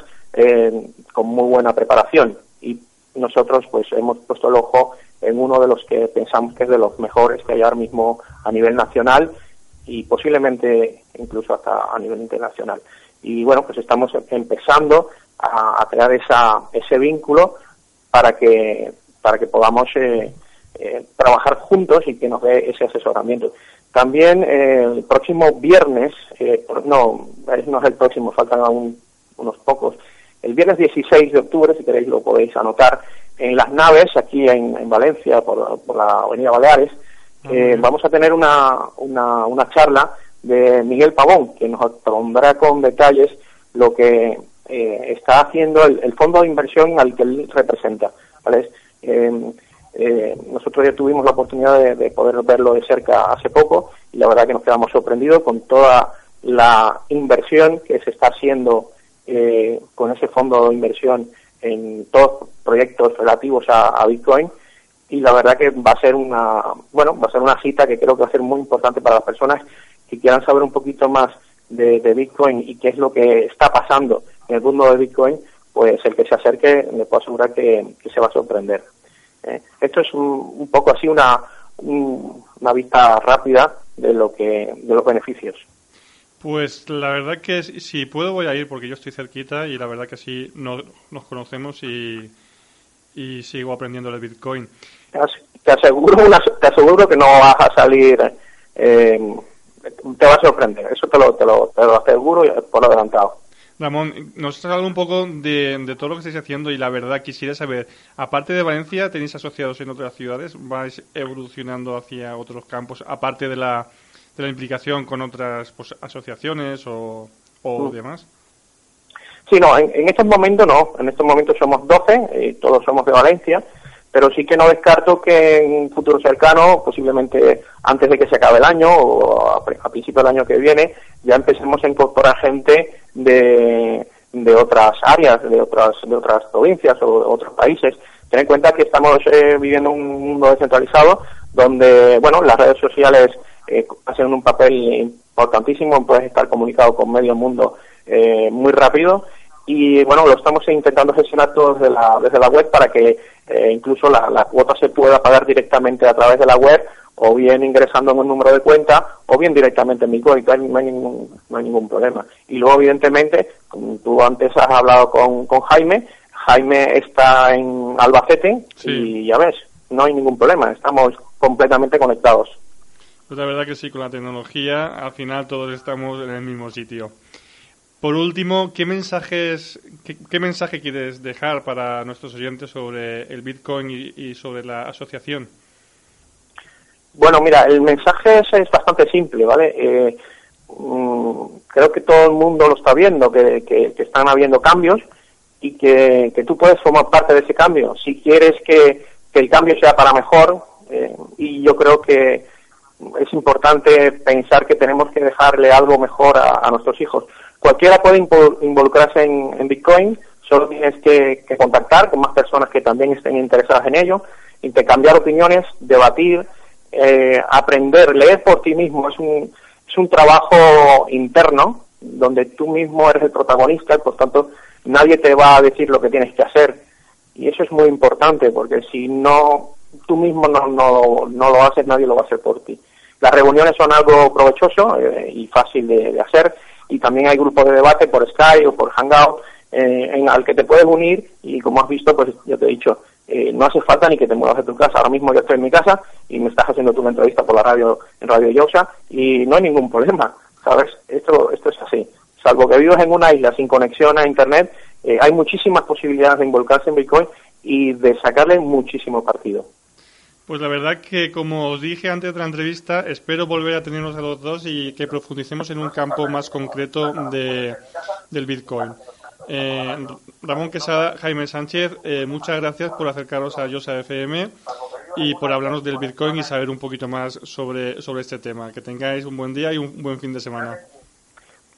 S5: con muy buena preparación y nosotros pues hemos puesto el ojo en uno de los que pensamos que es de los mejores que hay ahora mismo a nivel nacional y posiblemente incluso hasta a nivel internacional. Y bueno, pues estamos empezando a, crear esa, ese vínculo para que, para que podamos eh, eh, trabajar juntos y que nos dé ese asesoramiento. También eh, el próximo viernes, no, no es el próximo, faltan aún unos pocos, el viernes 16 de octubre, si queréis lo podéis anotar, en las naves, aquí en, Valencia, por, la Avenida Baleares, eh, vamos a tener una, una, una, charla de Miguel Pavón, que nos pondrá con detalles lo que eh, está haciendo el, fondo de inversión al que él representa. ¿vale? Eh, nosotros ya tuvimos la oportunidad de, de, poder verlo de cerca hace poco y la verdad que nos quedamos sorprendidos con toda la inversión que se está haciendo con ese fondo de inversión en todos proyectos relativos a, Bitcoin y la verdad que va a ser una bueno va a ser una cita que creo que va a ser muy importante para las personas que quieran saber un poquito más de, Bitcoin y qué es lo que está pasando en el mundo de Bitcoin pues el que se acerque le puedo asegurar que, se va a sorprender ¿eh? esto es un, poco así una una vista rápida de lo que de los beneficios
S2: pues la verdad que si puedo voy a ir porque yo estoy cerquita y la verdad que así nos conocemos y, y sigo aprendiendo el Bitcoin.
S5: Te aseguro, te aseguro que no vas a salir, eh, te va a sorprender, eso te lo, te lo, te lo aseguro por adelantado.
S2: Ramón, nos has hablado un poco de, de, todo lo que estáis haciendo y la verdad quisiera saber, aparte de Valencia, ¿tenéis asociados en otras ciudades? ¿Vais evolucionando hacia otros campos, aparte de la de la implicación con otras pues, asociaciones o, o mm. demás?
S5: Sí, no, en, estos momentos no. En estos momentos somos 12, y eh, todos somos de Valencia, pero sí que no descarto que en un futuro cercano, posiblemente antes de que se acabe el año o a, principio del año que viene, ya empecemos a incorporar gente de, de otras áreas, de otras, de otras provincias o de otros países. Ten en cuenta que estamos eh, viviendo un mundo descentralizado donde, bueno, las redes sociales eh, hacen un papel importantísimo, puedes estar comunicado con medio mundo eh, muy rápido y, bueno, lo estamos intentando gestionar todo desde la, desde la web para que eh, incluso la, la cuota se pueda pagar directamente a través de la web o bien ingresando en un número de cuenta o bien directamente en mi cuenta, no hay ningún, no hay ningún problema. Y luego, evidentemente, como tú antes has hablado con, con Jaime, Jaime está en Albacete y ya ves, no hay ningún problema, estamos completamente conectados.
S2: Pues la verdad que sí, con la tecnología al final todos estamos en el mismo sitio. Por último, ¿qué mensajes, qué, mensaje quieres dejar para nuestros oyentes sobre el Bitcoin y, sobre la asociación?
S5: Bueno, mira, el mensaje es, bastante simple, ¿vale? Eh, mm, creo que todo el mundo lo está viendo, que, están habiendo cambios y que, tú puedes formar parte de ese cambio. Si quieres que, el cambio sea para mejor, eh, y yo creo que es importante pensar que tenemos que dejarle algo mejor a, nuestros hijos. Cualquiera puede involucrarse en, Bitcoin, solo tienes que, contactar con más personas que también estén interesadas en ello, intercambiar opiniones, debatir, eh, aprender, leer por ti mismo. Es un, es un trabajo interno donde tú mismo eres el protagonista y por tanto nadie te va a decir lo que tienes que hacer. Y eso es muy importante porque si no tú mismo no, no, no lo haces, nadie lo va a hacer por ti. Las reuniones son algo provechoso eh, y fácil de, hacer y también hay grupos de debate por Skype o por Hangout eh, en al que te puedes unir y como has visto, pues yo te he dicho, eh, no hace falta ni que te muevas de tu casa. Ahora mismo yo estoy en mi casa y me estás haciendo una entrevista por la radio en Radio Yosa y no hay ningún problema, ¿sabes? Esto, esto es así. Salvo que vivas en una isla sin conexión a Internet, hay muchísimas posibilidades de involucrarse en Bitcoin y de sacarle muchísimo partido.
S2: Pues la verdad que, como os dije antes de la entrevista, espero volver a tenernos a los dos y que profundicemos en un campo más concreto de, del Bitcoin. Eh, Ramón Quesada, Jaime Sánchez, eh, muchas gracias por acercaros a Yosa FM y por hablarnos del Bitcoin y saber un poquito más sobre, sobre este tema. Que tengáis un buen día y un buen fin de semana.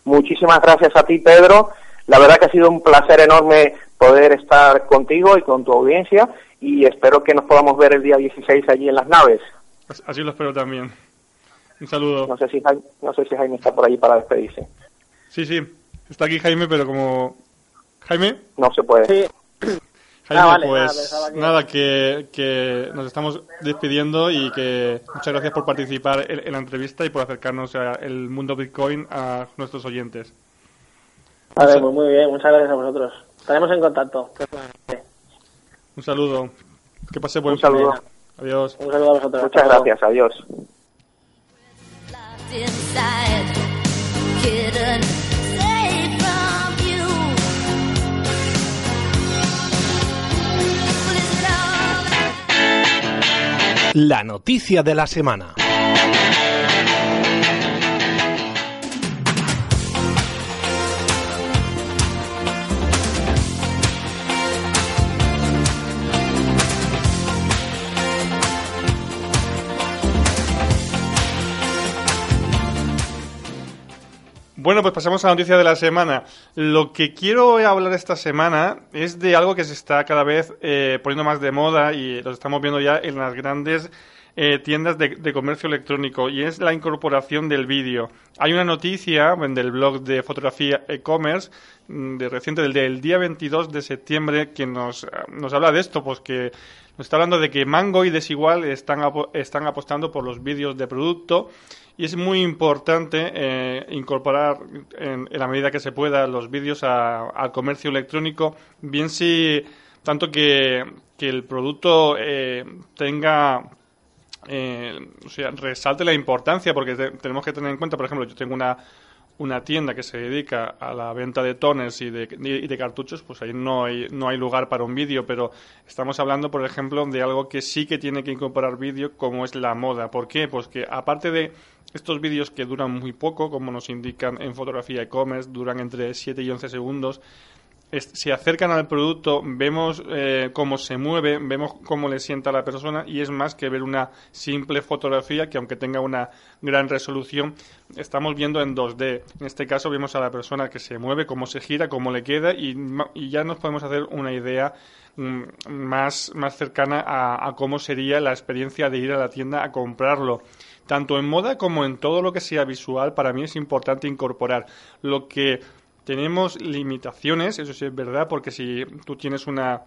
S5: Muchísimas gracias a ti, Pedro. La verdad que ha sido un placer enorme poder estar contigo y con tu audiencia y espero que nos podamos ver el día 16 allí en las naves.
S2: Así lo espero también. Un saludo.
S5: No sé si Jaime, no sé si Jaime está por allí para despedirse.
S2: Sí, sí. Está aquí Jaime, pero como... Jaime.
S5: No se puede.
S4: Sí.
S2: Jaime, ah, pues nada, que, que, nos estamos despidiendo y que muchas gracias por participar en, la entrevista y por acercarnos al mundo Bitcoin a nuestros oyentes.
S4: Vale, pues muy bien, muchas gracias a vosotros. Estaremos en contacto.
S2: Un saludo. Que pase buen
S5: Un saludo.
S2: Adiós.
S4: Un saludo a vosotros.
S5: Muchas gracias. Adiós.
S1: La noticia de la semana.
S2: Bueno, pues pasamos a la noticia de la semana. Lo que quiero hablar esta semana es de algo que se está cada vez eh, poniendo más de moda y lo estamos viendo ya en las grandes eh, tiendas de, comercio electrónico y es la incorporación del vídeo. Hay una noticia del blog de fotografía e-commerce mm, de reciente del, día 22 de septiembre que nos, nos habla de esto, pues que nos está hablando de que Mango y Desigual están, están apostando por los vídeos de producto y es muy importante eh, incorporar en, la medida que se pueda los vídeos al comercio electrónico, bien si tanto que, el producto eh, tenga eh, o sea, resalte la importancia, porque tenemos que tener en cuenta, por ejemplo, yo tengo una, una tienda que se dedica a la venta de toners y de, y de cartuchos, pues ahí no hay, no hay lugar para un vídeo, pero estamos hablando, por ejemplo, de algo que sí que tiene que incorporar vídeo, como es la moda. ¿Por qué? Pues que aparte de estos vídeos que duran muy poco, como nos indican en fotografía e-commerce, duran entre 7 y 11 segundos, se acercan al producto, vemos eh, cómo se mueve, vemos cómo le sienta a la persona y es más que ver una simple fotografía que aunque tenga una gran resolución, estamos viendo en 2D. En este caso vemos a la persona que se mueve, cómo se gira, cómo le queda y, ya nos podemos hacer una idea mm, más, más cercana a, a cómo sería la experiencia de ir a la tienda a comprarlo tanto en moda como en todo lo que sea visual, para mí es importante incorporar. Lo que tenemos limitaciones, eso sí es verdad, porque si tú tienes una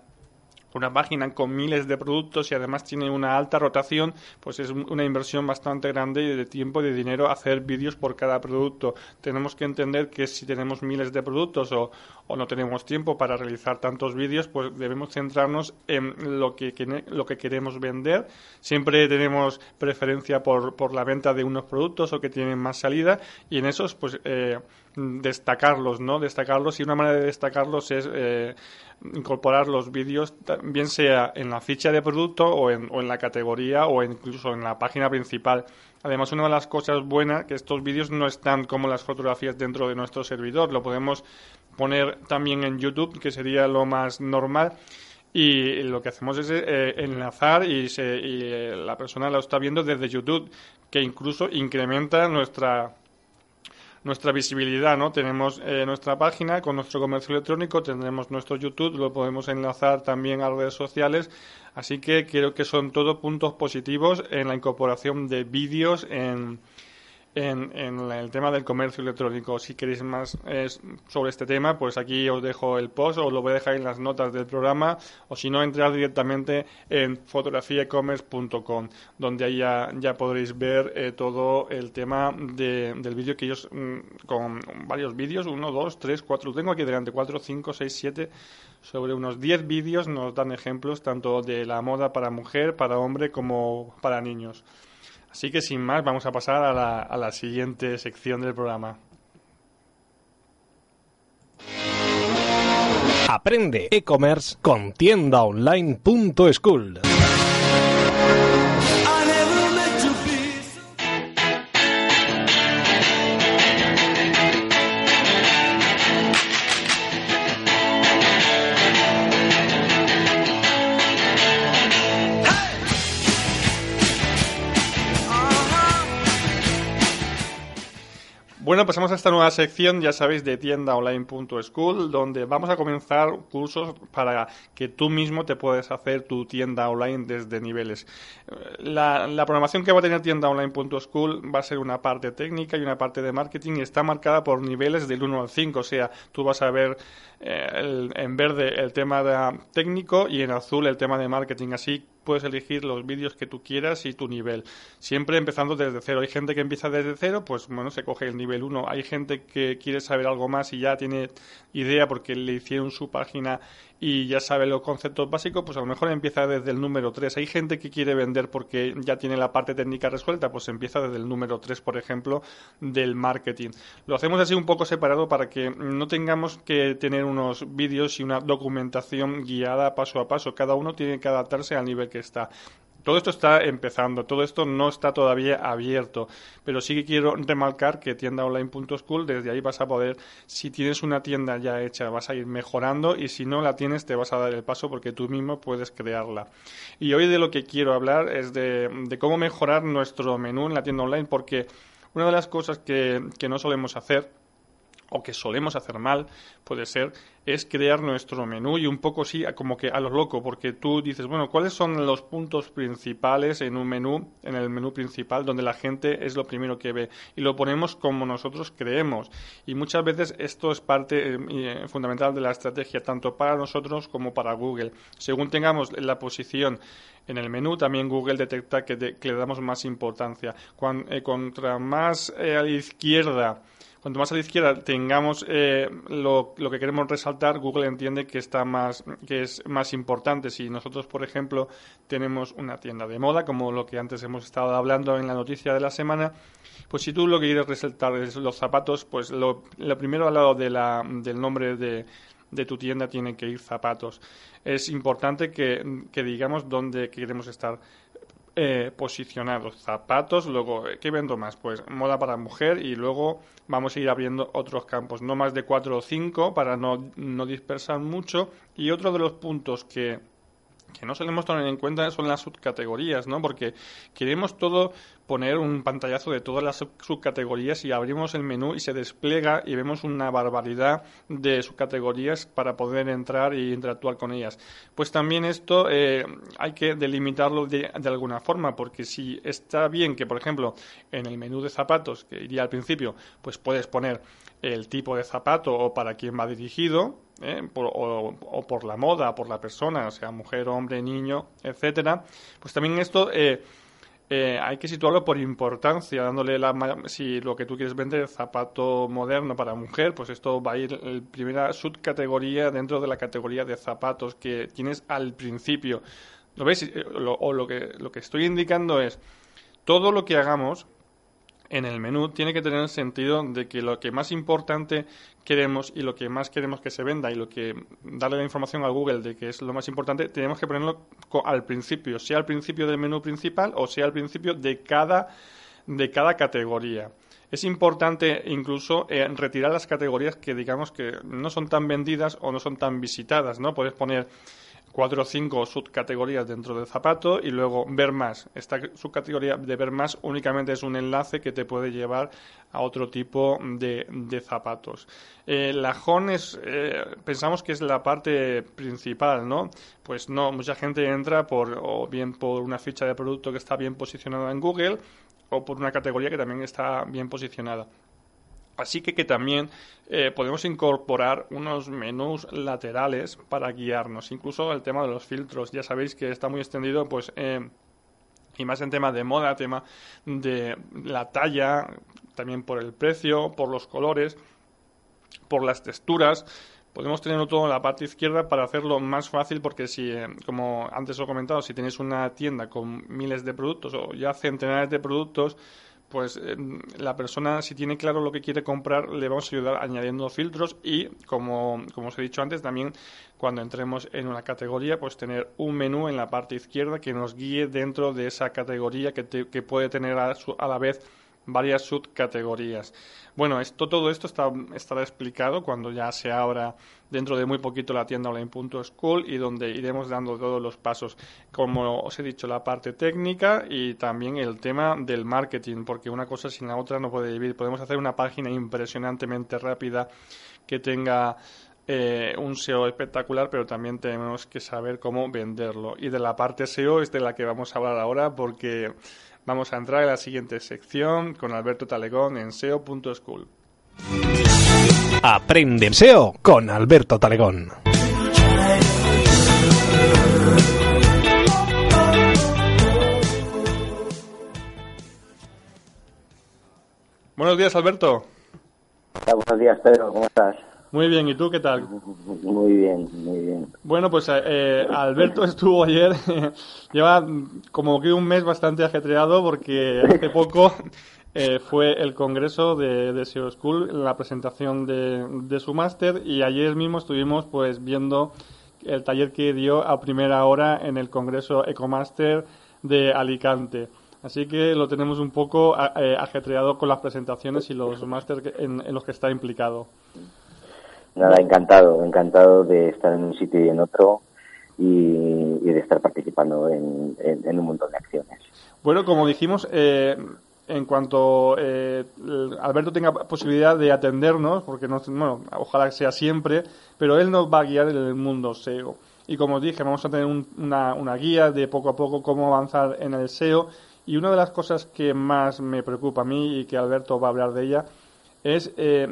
S2: una página con miles de productos y además tiene una alta rotación, pues es una inversión bastante grande de tiempo y de dinero hacer vídeos por cada producto. Tenemos que entender que si tenemos miles de productos o, o no tenemos tiempo para realizar tantos vídeos, pues debemos centrarnos en lo que, lo que queremos vender. Siempre tenemos preferencia por, por la venta de unos productos o que tienen más salida y en esos, pues, eh, destacarlos, ¿no? Destacarlos y una manera de destacarlos es eh, incorporar los vídeos, bien sea en la ficha de producto o en, o en la categoría o incluso en la página principal. Además, una de las cosas buenas que estos vídeos no están como las fotografías dentro de nuestro servidor. Lo podemos poner también en YouTube, que sería lo más normal. Y lo que hacemos es eh, enlazar y, se, y eh, la persona lo está viendo desde YouTube, que incluso incrementa nuestra nuestra visibilidad, ¿no? Tenemos eh, nuestra página con nuestro comercio electrónico, tendremos nuestro YouTube, lo podemos enlazar también a redes sociales, así que creo que son todos puntos positivos en la incorporación de vídeos en, en, el tema del comercio electrónico. Si queréis más sobre este tema, pues aquí os dejo el post, o lo voy a dejar en las notas del programa, o si no, entrar directamente en fotografiaecommerce.com, donde ahí ya, ya podréis ver eh, todo el tema del vídeo que ellos, mm, con varios vídeos, uno, dos, tres, cuatro, tengo aquí delante, cuatro, cinco, seis, siete, sobre unos diez vídeos nos dan ejemplos tanto de la moda para mujer, para hombre, como para niños. Así que sin más, vamos a pasar a la, a la siguiente sección del programa.
S1: Aprende e-commerce con tiendaonline.school.
S2: Bueno, pasamos a esta nueva sección, ya sabéis, de tiendaonline.school, donde vamos a comenzar cursos para que tú mismo te puedas hacer tu tienda online desde niveles. La, programación que va a tener tiendaonline.school va a ser una parte técnica y una parte de marketing y está marcada por niveles del 1 al 5, o sea, tú vas a ver eh, en verde el tema de, técnico y en azul el tema de marketing, así puedes elegir los vídeos que tú quieras y tu nivel. Siempre empezando desde cero. Hay gente que empieza desde cero, pues bueno, se coge el nivel 1. Hay gente que quiere saber algo más y ya tiene idea porque le hicieron su página y ya sabe los conceptos básicos, pues a lo mejor empieza desde el número 3. Hay gente que quiere vender porque ya tiene la parte técnica resuelta, pues empieza desde el número 3, por ejemplo, del marketing. Lo hacemos así un poco separado para que no tengamos que tener unos vídeos y una documentación guiada paso a paso. Cada uno tiene que adaptarse al nivel que está. Todo esto está empezando, todo esto no está todavía abierto, pero sí que quiero remarcar que tiendaonline.school, desde ahí vas a poder, si tienes una tienda ya hecha, vas a ir mejorando y si no la tienes te vas a dar el paso porque tú mismo puedes crearla. Y hoy de lo que quiero hablar es de, de cómo mejorar nuestro menú en la tienda online porque una de las cosas que, que no solemos hacer o que solemos hacer mal, puede ser, es crear nuestro menú y un poco sí, como que a lo loco, porque tú dices, bueno, ¿cuáles son los puntos principales en un menú, en el menú principal, donde la gente es lo primero que ve? Y lo ponemos como nosotros creemos. Y muchas veces esto es parte eh, eh, fundamental de la estrategia, tanto para nosotros como para Google. Según tengamos la posición en el menú, también Google detecta que, le damos más importancia. Cuando, eh, contra más a la izquierda, cuanto más a la izquierda tengamos eh, lo, que queremos resaltar, Google entiende que está más, que es más importante. Si nosotros, por ejemplo, tenemos una tienda de moda, como lo que antes hemos estado hablando en la noticia de la semana, pues si tú lo que quieres resaltar es los zapatos, pues lo, primero al lado de la, del nombre de, de tu tienda tiene que ir zapatos. Es importante que digamos dónde queremos estar eh, posicionados. Zapatos, luego, ¿qué vendo más? Pues moda para mujer y luego vamos a ir abriendo otros campos, no más de cuatro o cinco para no, no dispersar mucho. Y otro de los puntos que que no solemos tener en cuenta son las subcategorías, ¿no? Porque queremos todo poner un pantallazo de todas las subcategorías y abrimos el menú y se despliega y vemos una barbaridad de subcategorías para poder entrar y interactuar con ellas. Pues también esto eh, hay que delimitarlo de, de, alguna forma, porque si está bien que, por ejemplo, en el menú de zapatos, que iría al principio, pues puedes poner el tipo de zapato o para quién va dirigido, ¿eh? o, por la moda, por la persona, o sea, mujer, hombre, niño, etcétera, pues también esto eh, eh, hay que situarlo por importancia, dándole la si lo que tú quieres vender zapato moderno para mujer, pues esto va a ir en primera subcategoría dentro de la categoría de zapatos que tienes al principio. ¿Lo ves? o lo que, lo que estoy indicando es todo lo que hagamos en el menú tiene que tener el sentido de que lo que más importante queremos y lo que más queremos que se venda y lo que darle la información a Google de que es lo más importante, tenemos que ponerlo al principio, sea al principio del menú principal o sea al principio de cada, de cada categoría. Es importante incluso eh, retirar las categorías que digamos que no son tan vendidas o no son tan visitadas, ¿no? Puedes poner cuatro o cinco subcategorías dentro del zapato y luego ver más. Esta subcategoría de ver más únicamente es un enlace que te puede llevar a otro tipo de, zapatos. Eh, la home es, eh, pensamos que es la parte principal, ¿no? Pues no, mucha gente entra por, o bien por una ficha de producto que está bien posicionada en Google o por una categoría que también está bien posicionada. Así que, que también eh, podemos incorporar unos menús laterales para guiarnos. Incluso el tema de los filtros. Ya sabéis que está muy extendido, pues, eh, y más en tema de moda, tema de la talla, también por el precio, por los colores, por las texturas. Podemos tenerlo todo en la parte izquierda para hacerlo más fácil porque si, eh, como antes os he comentado, si tenéis una tienda con miles de productos o ya centenares de productos, pues em, la persona, si tiene claro lo que quiere comprar, le vamos a ayudar añadiendo filtros y, como, como os he dicho antes, también cuando entremos en una categoría, pues tener un menú en la parte izquierda que nos guíe dentro de esa categoría que, que puede tener a, a la vez varias subcategorías. Bueno, esto, todo esto está, estará explicado cuando ya se abra dentro de muy poquito la tienda online.school y donde iremos dando todos los pasos, como os he dicho, la parte técnica y también el tema del marketing, porque una cosa sin la otra no puede vivir. Podemos hacer una página impresionantemente rápida que tenga eh, un SEO espectacular, pero también tenemos que saber cómo venderlo. Y de la parte SEO es de la que vamos a hablar ahora porque Vamos a entrar en la siguiente sección con Alberto Talegón en SEO.school.
S1: Aprende SEO con Alberto Talegón.
S2: Buenos días, Alberto.
S6: buenos días, Pedro. ¿Cómo estás?
S2: Muy bien, ¿y tú qué tal?
S6: Muy bien, muy bien.
S2: Bueno, pues eh, eh Alberto estuvo ayer, lleva como que un mes bastante ajetreado porque hace poco eh, fue el congreso de, de SEO School, la presentación de, de su máster y ayer mismo estuvimos pues viendo el taller que dio a primera hora en el congreso EcoMaster de Alicante. Así que lo tenemos un poco eh, ajetreado con las presentaciones y los másteres en, en los que está implicado.
S6: Nada, encantado, encantado de estar en un sitio y en otro y, de estar participando en, un montón de acciones.
S2: Bueno, como dijimos, eh, en cuanto eh, Alberto tenga posibilidad de atendernos, porque no, bueno, ojalá sea siempre, pero él nos va a guiar en el mundo SEO. Y como os dije, vamos a tener una, una guía de poco a poco cómo avanzar en el SEO. Y una de las cosas que más me preocupa a mí y que Alberto va a hablar de ella es eh,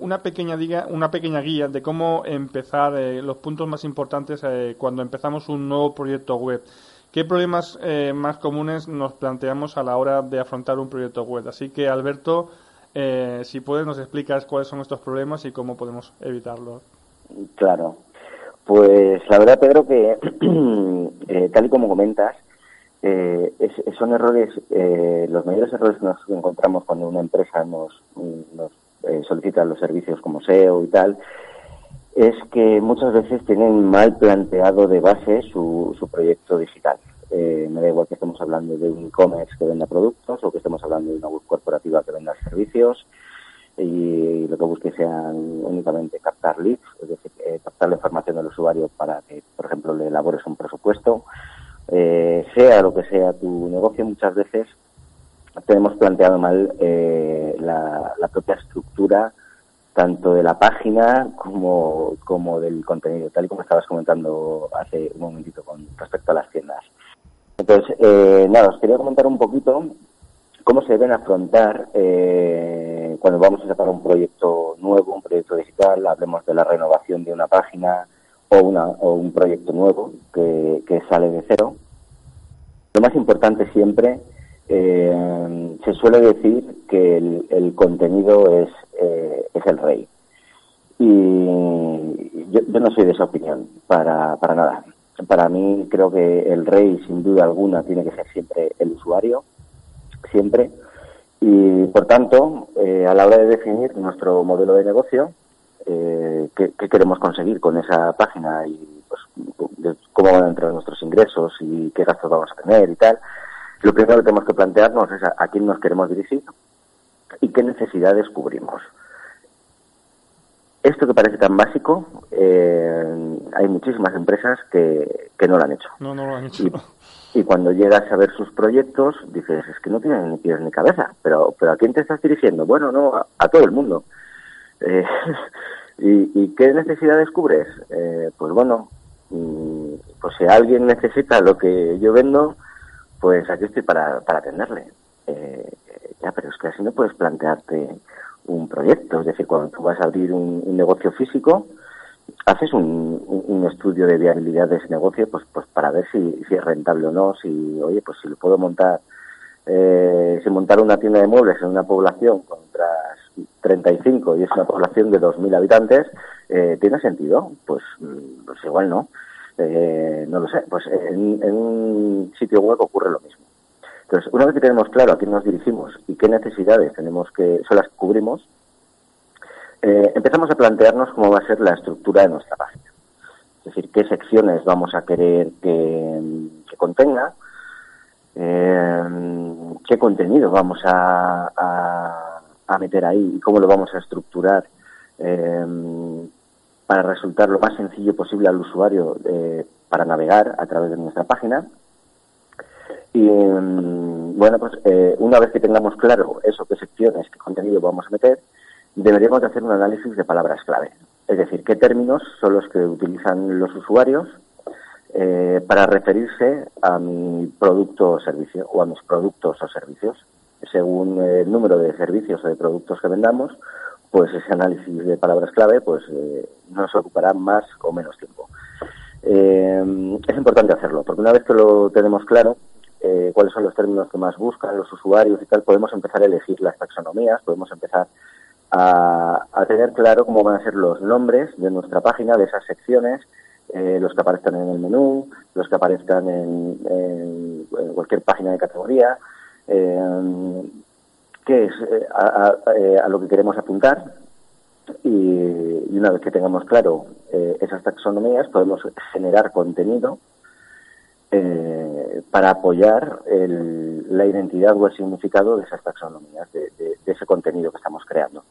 S2: una pequeña guía, una pequeña guía de cómo empezar eh, los puntos más importantes eh, cuando empezamos un nuevo proyecto web. ¿Qué problemas más comunes nos planteamos a la hora de afrontar un proyecto web? Así que, Alberto, si puedes, nos explicas cuáles son estos problemas y cómo podemos evitarlos.
S6: Claro. Pues la verdad, Pedro, que tal y como comentas, eh, son errores, eh, los mayores errores que nos encontramos cuando una empresa nos, nos eh, solicita los servicios como SEO y tal, es que muchas veces tienen mal planteado de base su, su proyecto digital. eh, me da igual que estemos hablando de un e-commerce que venda productos o que estemos hablando de una web corporativa que venda servicios y lo que busque sean únicamente captar leads, es decir, eh, captar la información del usuario para que, por ejemplo, le elabores un presupuesto. Eh, sea lo que sea tu negocio, muchas veces tenemos planteado mal eh, la, propia estructura tanto de la página como, como del contenido, tal y como estabas comentando hace un momentito con respecto a las tiendas. Entonces, nada, os quería comentar un poquito cómo se deben afrontar eh, cuando vamos a sacar un proyecto nuevo, un proyecto digital, hablemos de la renovación de una página o, una, o un proyecto nuevo que, sale de cero. Lo más importante siempre, eh, se suele decir que el, contenido es, eh, es el rey. Y yo, yo, no soy de esa opinión, para, para nada. Para mí creo que el rey, sin duda alguna, tiene que ser siempre el usuario siempre. Y por tanto, eh, a la hora de definir nuestro modelo de negocio, eh, qué, queremos conseguir con esa página y pues, cómo van a entrar nuestros ingresos y qué gastos vamos a tener y tal, lo primero que tenemos que plantearnos es a, quién nos queremos dirigir y qué necesidades cubrimos. Esto que parece tan básico, eh, hay muchísimas empresas que, que, no lo han hecho.
S2: No, no lo han hecho.
S6: Y cuando llegas a ver sus proyectos, dices, es que no tienen ni pies ni cabeza. Pero, pero ¿a quién te estás dirigiendo? Bueno, no, a, todo el mundo. Eh, ¿y, qué necesidades cubres? Eh, pues bueno, mm, pues si alguien necesita lo que yo vendo, pues aquí estoy para, para atenderle. Eh, ya, pero es que así no puedes plantearte un proyecto. Es decir, cuando tú vas a abrir un negocio físico, haces un, un, estudio de viabilidad de ese negocio pues pues para ver si, si es rentable o no si oye pues si lo puedo montar eh, si montar una tienda de muebles en una población con otras 35 y es una población de 2.000 habitantes eh, tiene sentido pues, pues igual no eh, no lo sé pues en, un sitio web ocurre lo mismo entonces una vez que tenemos claro a quién nos dirigimos y qué necesidades tenemos que son las que cubrimos eh, empezamos a plantearnos cómo va a ser la estructura de nuestra página. Es decir, qué secciones vamos a querer que, contenga, eh, qué contenido vamos a, meter ahí y cómo lo vamos a estructurar para resultar lo más sencillo posible al usuario para navegar a través de nuestra página. Y bueno, pues una vez que tengamos claro eso, qué secciones, qué contenido vamos a meter, deberíamos de hacer un análisis de palabras clave. Es decir, qué términos son los que utilizan los usuarios eh, para referirse a mi producto o servicio o a mis productos o servicios. Según el número de servicios o de productos que vendamos, pues ese análisis de palabras clave pues eh, nos ocupará más o menos tiempo. Eh, es importante hacerlo, porque una vez que lo tenemos claro, cuáles son los términos que más buscan los usuarios y tal, podemos empezar a elegir las taxonomías, podemos empezar a, tener claro cómo van a ser los nombres de nuestra página, de esas secciones, eh, los que aparezcan en el menú, los que aparezcan en, cualquier página de categoría, eh, qué es eh, a, lo que queremos apuntar y, una vez que tengamos claro esas taxonomías podemos generar contenido para apoyar la identidad o el significado de esas taxonomías, de, ese contenido que estamos creando.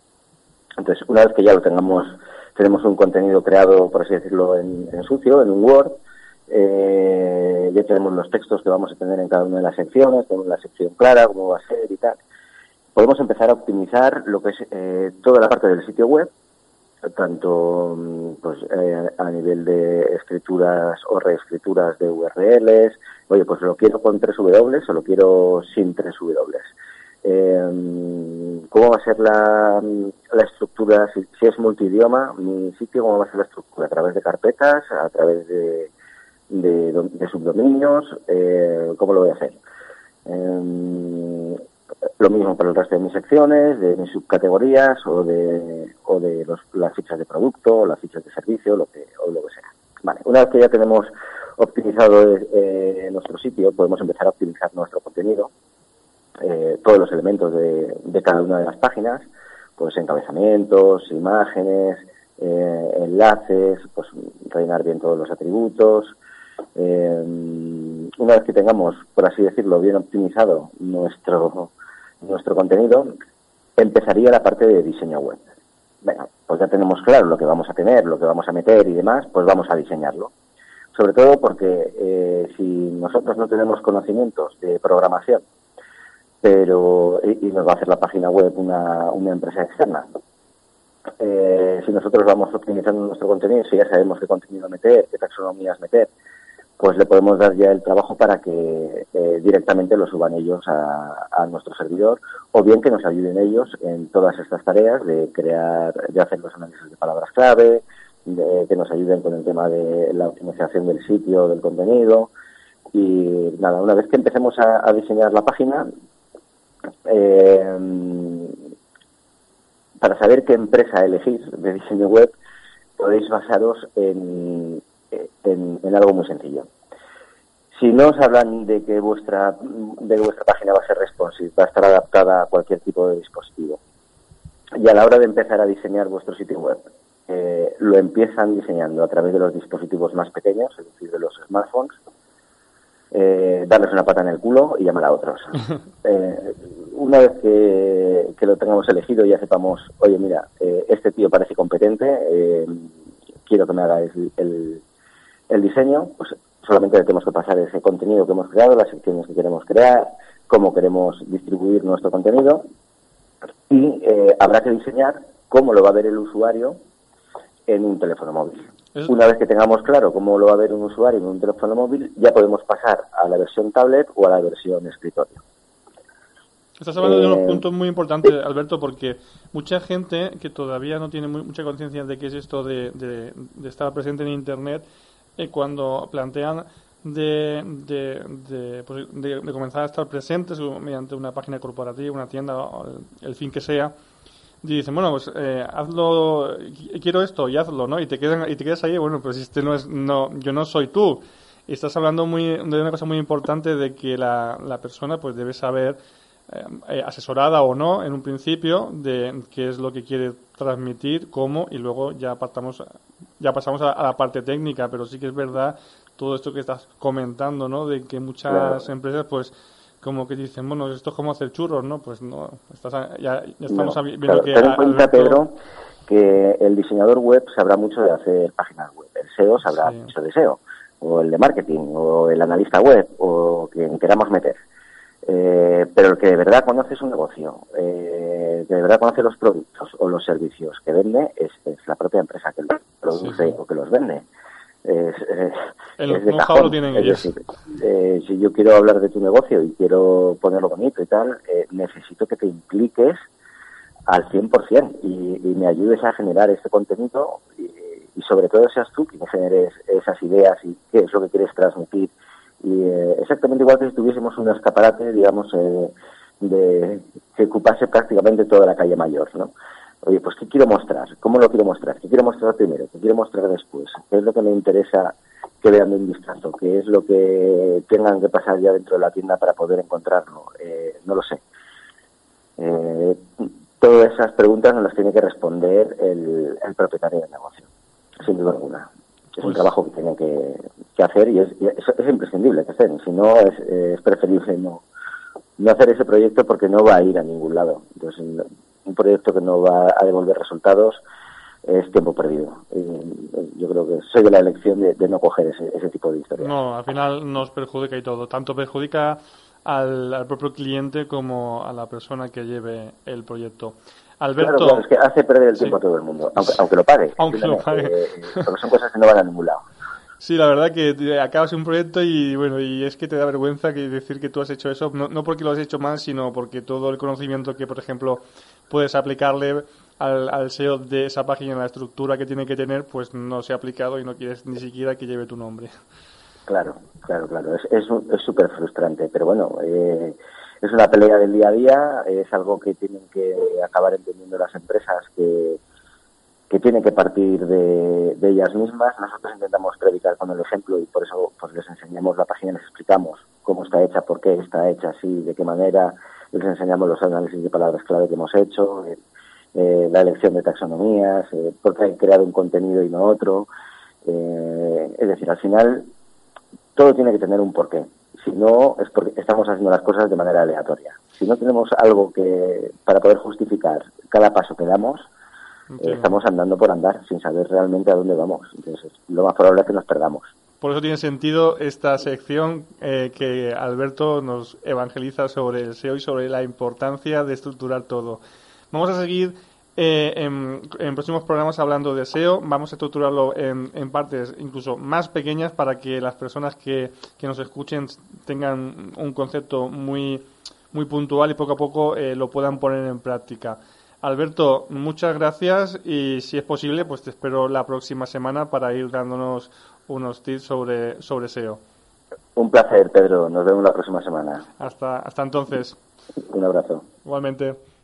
S6: Entonces, una vez que ya lo tengamos, tenemos un contenido creado, por así decirlo, en, sucio, en un Word, eh, ya tenemos los textos que vamos a tener en cada una de las secciones, tenemos la sección clara, cómo va a ser y tal. Podemos empezar a optimizar lo que es eh, toda la parte del sitio web, tanto mm, pues eh, a nivel de escrituras o reescrituras de URLs, oye, pues lo quiero con tres W o lo quiero sin tres W. Eh, ¿Cómo va a ser la, la estructura? Si, es multidioma, mi sitio, ¿cómo va a ser la estructura? ¿A través de carpetas? ¿A través de, de, subdominios? Eh, ¿Cómo lo voy a hacer? Eh, lo mismo para el resto de mis secciones, de mis subcategorías o de, o de los, las fichas de producto, o las fichas de servicio, lo que, o lo que sea. Vale, una vez que ya tenemos optimizado eh, nuestro sitio, podemos empezar a optimizar nuestro contenido eh, todos los elementos de, de, cada una de las páginas, pues encabezamientos, imágenes, eh, enlaces, pues rellenar bien todos los atributos, eh, una vez que tengamos, por así decirlo, bien optimizado nuestro, nuestro contenido, empezaría la parte de diseño web. Venga, pues ya tenemos claro lo que vamos a tener, lo que vamos a meter y demás, pues vamos a diseñarlo. Sobre todo porque eh, si nosotros no tenemos conocimientos de programación, pero y, nos va a hacer la página web una, una empresa externa, eh, si nosotros vamos optimizando nuestro contenido, si ya sabemos qué contenido meter, qué taxonomías meter, pues le podemos dar ya el trabajo para que eh, directamente lo suban ellos a, nuestro servidor o bien que nos ayuden ellos en todas estas tareas de crear, de hacer los análisis de palabras clave, que nos ayuden con el tema de la optimización del sitio, del contenido. Y nada, una vez que empecemos a, diseñar la página, eh, para saber qué empresa elegir de diseño web, podéis basaros en, en, algo muy sencillo. Si no os hablan de que vuestra de vuestra página va a ser responsive, va a estar adaptada a cualquier tipo de dispositivo, y a la hora de empezar a diseñar vuestro sitio web, eh, lo empiezan diseñando a través de los dispositivos más pequeños, es decir, de los smartphones, eh, darles una pata en el culo y llamar a otros. Eh, una vez que, lo tengamos elegido y ya sepamos, oye, mira, eh, este tío parece competente, quiero que me haga el, el diseño, pues solamente le tenemos que pasar ese contenido que hemos creado, las secciones que queremos crear, cómo queremos distribuir nuestro contenido y eh, habrá que diseñar cómo lo va a ver el usuario en un teléfono móvil. Una vez que tengamos claro cómo lo va a ver un usuario en un teléfono móvil, ya podemos pasar a la versión tablet o a la versión escritorio.
S2: Estás hablando de unos eh, puntos muy importantes, Alberto, porque mucha gente que todavía no tiene mucha conciencia de qué es esto de, de estar presente en Internet, y cuando plantean de, de, pues, de, de, comenzar a estar presentes mediante una página corporativa, una tienda, el, fin que sea, dicen, bueno, pues eh, hazlo, quiero esto y hazlo, ¿no? Y te, quedan, y te quedas ahí, bueno, pues este no es, no, yo no soy tú. Estás hablando muy, de una cosa muy importante de que la, la persona pues debe saber eh, eh, asesorada o no en un principio de qué es lo que quiere transmitir, cómo y luego ya pasamos ya pasamos a, la parte técnica, pero sí que es verdad todo esto que estás comentando, ¿no? De que muchas empresas pues como que dicen, bueno, esto es como hacer churros, ¿no? Pues no, ya, estamos viendo que...
S6: Ten en cuenta, Pedro, que el diseñador web sabrá mucho de hacer páginas web, el SEO sabrá mucho de SEO, o el de marketing, o el analista web, o quien queramos meter. Eh, pero el que de verdad conoce su negocio, eh, que de verdad conoce los productos o los servicios que vende, es, la propia empresa que los produce o que los vende. Es,
S2: el de cajón. es
S6: decir, eh, si yo quiero hablar de tu negocio y quiero ponerlo bonito y tal, necesito que te impliques al 100% y, y me ayudes a generar este contenido y, y sobre todo seas tú quien generes esas ideas y qué es lo que quieres transmitir y eh, exactamente igual que si tuviésemos un escaparate, digamos, eh, de, que ocupase prácticamente toda la calle mayor, ¿no? Oye, pues ¿qué quiero mostrar? ¿Cómo lo quiero mostrar? ¿Qué quiero mostrar primero? ¿Qué quiero mostrar después? ¿Qué es lo que me interesa que vean de un vistazo? ¿Qué es lo que tengan que pasar ya dentro de la tienda para poder encontrarlo? Eh, no lo sé. todas esas preguntas nos las tiene que responder el, el propietario del negocio, sin duda alguna es un pues trabajo que tienen que, hacer y es, es, imprescindible que hacer. Si no, es, preferible no, no hacer ese proyecto porque no va a ir a ningún lado. Entonces, un proyecto que no va a devolver resultados es tiempo perdido. Y yo creo que soy de la elección de, no coger ese, ese, tipo de historias.
S2: No, al final nos perjudica y todo. Tanto perjudica al, al propio cliente como a la persona que lleve el proyecto. Alberto.
S6: Claro, es que hace perder el tiempo a todo el mundo, aunque, aunque lo pague.
S2: Aunque lo pague.
S6: Eh, porque son cosas que no van a ningún lado.
S2: Sí, la verdad que acabas un proyecto y bueno, y es que te da vergüenza que decir que tú has hecho eso, no, no porque lo has hecho mal, sino porque todo el conocimiento que, por ejemplo, puedes aplicarle al, al SEO de esa página, la estructura que tiene que tener, pues no se ha aplicado y no quieres ni siquiera que lleve tu nombre.
S6: Claro, claro, claro, es súper es, frustrante, pero bueno, eh, es una pelea del día a día, es algo que tienen que acabar entendiendo las empresas que, que tienen que partir de, ellas mismas. Nosotros intentamos predicar con el ejemplo y por eso pues les enseñamos la página, les explicamos cómo está hecha, por qué está hecha así, de qué manera, les enseñamos los análisis de palabras clave que hemos hecho, eh, eh, la elección de taxonomías, eh, por qué han creado un contenido y no otro. es decir, al final todo tiene que tener un porqué Si no, es porque estamos haciendo las cosas de manera aleatoria. Si no tenemos algo que para poder justificar cada paso que damos, eh, estamos andando por andar sin saber realmente a dónde vamos. Entonces, lo más probable es que nos perdamos.
S2: Por eso tiene sentido esta sección eh, que Alberto nos evangeliza sobre el SEO y sobre la importancia de estructurar todo. Vamos a seguir eh, en, próximos programas hablando de SEO. Vamos a estructurarlo en, partes incluso más pequeñas para que las personas que, que, nos escuchen tengan un concepto muy, muy puntual y poco a poco eh, lo puedan poner en práctica. Alberto, muchas gracias y si es posible, pues te espero la próxima semana para ir dándonos unos tips sobre, sobre SEO.
S6: Un placer, Pedro. Nos vemos la próxima semana.
S2: Hasta, hasta entonces.
S6: Un abrazo.
S2: Igualmente.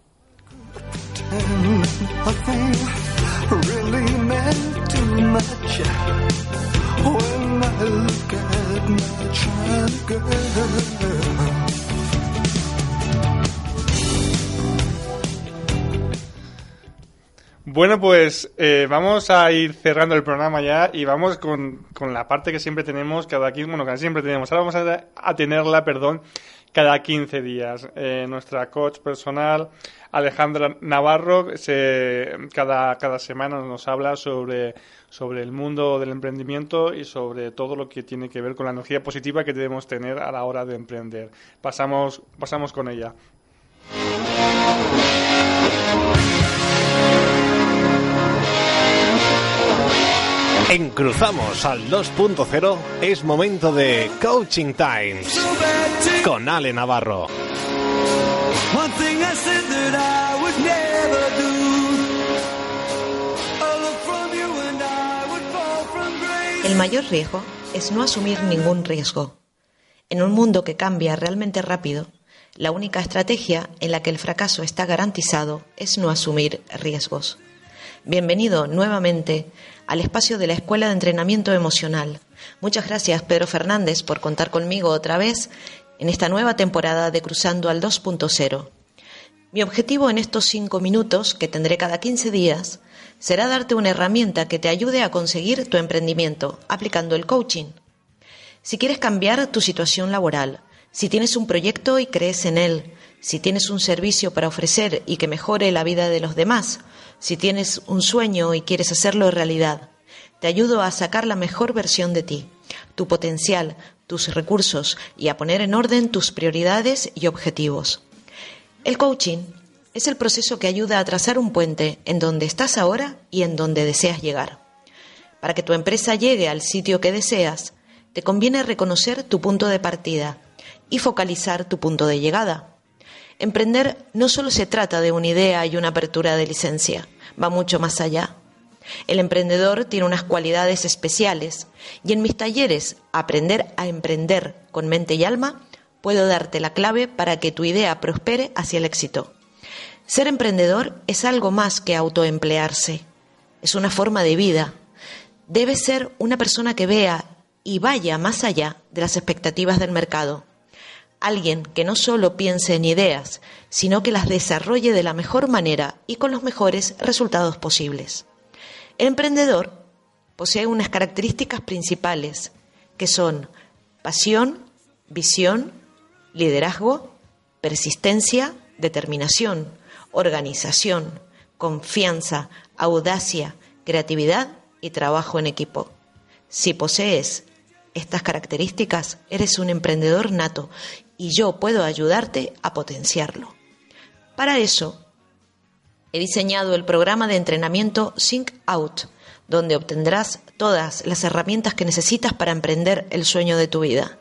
S2: Bueno, pues eh, vamos a ir cerrando el programa ya y vamos con, con la parte que siempre tenemos cada 15, bueno, que siempre tenemos. Ahora vamos a tenerla, perdón, cada 15 días. Eh, nuestra coach personal, Alejandra Navarro, se, cada, cada semana nos habla sobre, sobre el mundo del emprendimiento y sobre todo lo que tiene que ver con la energía positiva que debemos tener a la hora de emprender. Pasamos, pasamos con ella.
S1: En Cruzamos al 2.0 es momento de Coaching Times con Ale Navarro.
S7: El mayor riesgo es no asumir ningún riesgo. En un mundo que cambia realmente rápido, la única estrategia en la que el fracaso está garantizado es no asumir riesgos. Bienvenido nuevamente al espacio de la Escuela de Entrenamiento Emocional. Muchas gracias, Pedro Fernández, por contar conmigo otra vez en esta nueva temporada de Cruzando al 2.0. Mi objetivo en estos cinco minutos, que tendré cada 15 días, será darte una herramienta que te ayude a conseguir tu emprendimiento, aplicando el coaching. Si quieres cambiar tu situación laboral, si tienes un proyecto y crees en él, si tienes un servicio para ofrecer y que mejore la vida de los demás, si tienes un sueño y quieres hacerlo realidad, te ayudo a sacar la mejor versión de ti, tu potencial, tus recursos y a poner en orden tus prioridades y objetivos. El coaching es el proceso que ayuda a trazar un puente en donde estás ahora y en donde deseas llegar. Para que tu empresa llegue al sitio que deseas, te conviene reconocer tu punto de partida y focalizar tu punto de llegada. Emprender no solo se trata de una idea y una apertura de licencia, va mucho más allá. El emprendedor tiene unas cualidades especiales y en mis talleres Aprender a emprender con mente y alma puedo darte la clave para que tu idea prospere hacia el éxito. Ser emprendedor es algo más que autoemplearse, es una forma de vida. Debes ser una persona que vea y vaya más allá de las expectativas del mercado alguien que no solo piense en ideas, sino que las desarrolle de la mejor manera y con los mejores resultados posibles. El emprendedor posee unas características principales que son pasión, visión, liderazgo, persistencia, determinación, organización, confianza, audacia, creatividad y trabajo en equipo. Si posees estas características, eres un emprendedor nato y yo puedo ayudarte a potenciarlo. Para eso, he diseñado el programa de entrenamiento Sync Out, donde obtendrás todas las herramientas que necesitas para emprender el sueño de tu vida.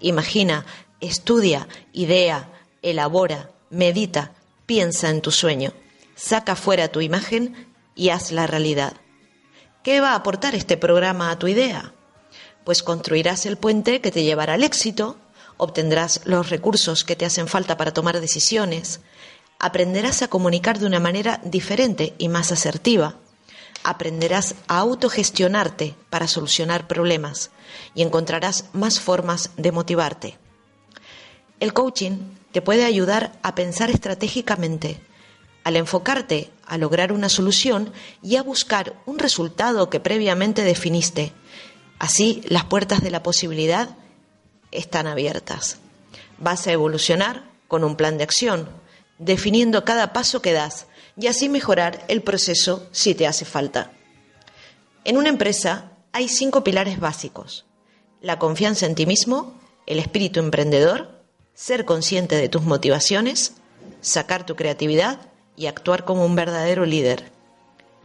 S7: Imagina, estudia, idea, elabora, medita, piensa en tu sueño, saca fuera tu imagen y haz la realidad. ¿Qué va a aportar este programa a tu idea? Pues construirás el puente que te llevará al éxito obtendrás los recursos que te hacen falta para tomar decisiones, aprenderás a comunicar de una manera diferente y más asertiva, aprenderás a autogestionarte para solucionar problemas y encontrarás más formas de motivarte. El coaching te puede ayudar a pensar estratégicamente, al enfocarte a lograr una solución y a buscar un resultado que previamente definiste. Así, las puertas de la posibilidad están abiertas. Vas a evolucionar con un plan de acción, definiendo cada paso que das y así mejorar el proceso si te hace falta. En una empresa hay cinco pilares básicos. La confianza en ti mismo, el espíritu emprendedor, ser consciente de tus motivaciones, sacar tu creatividad y actuar como un verdadero líder.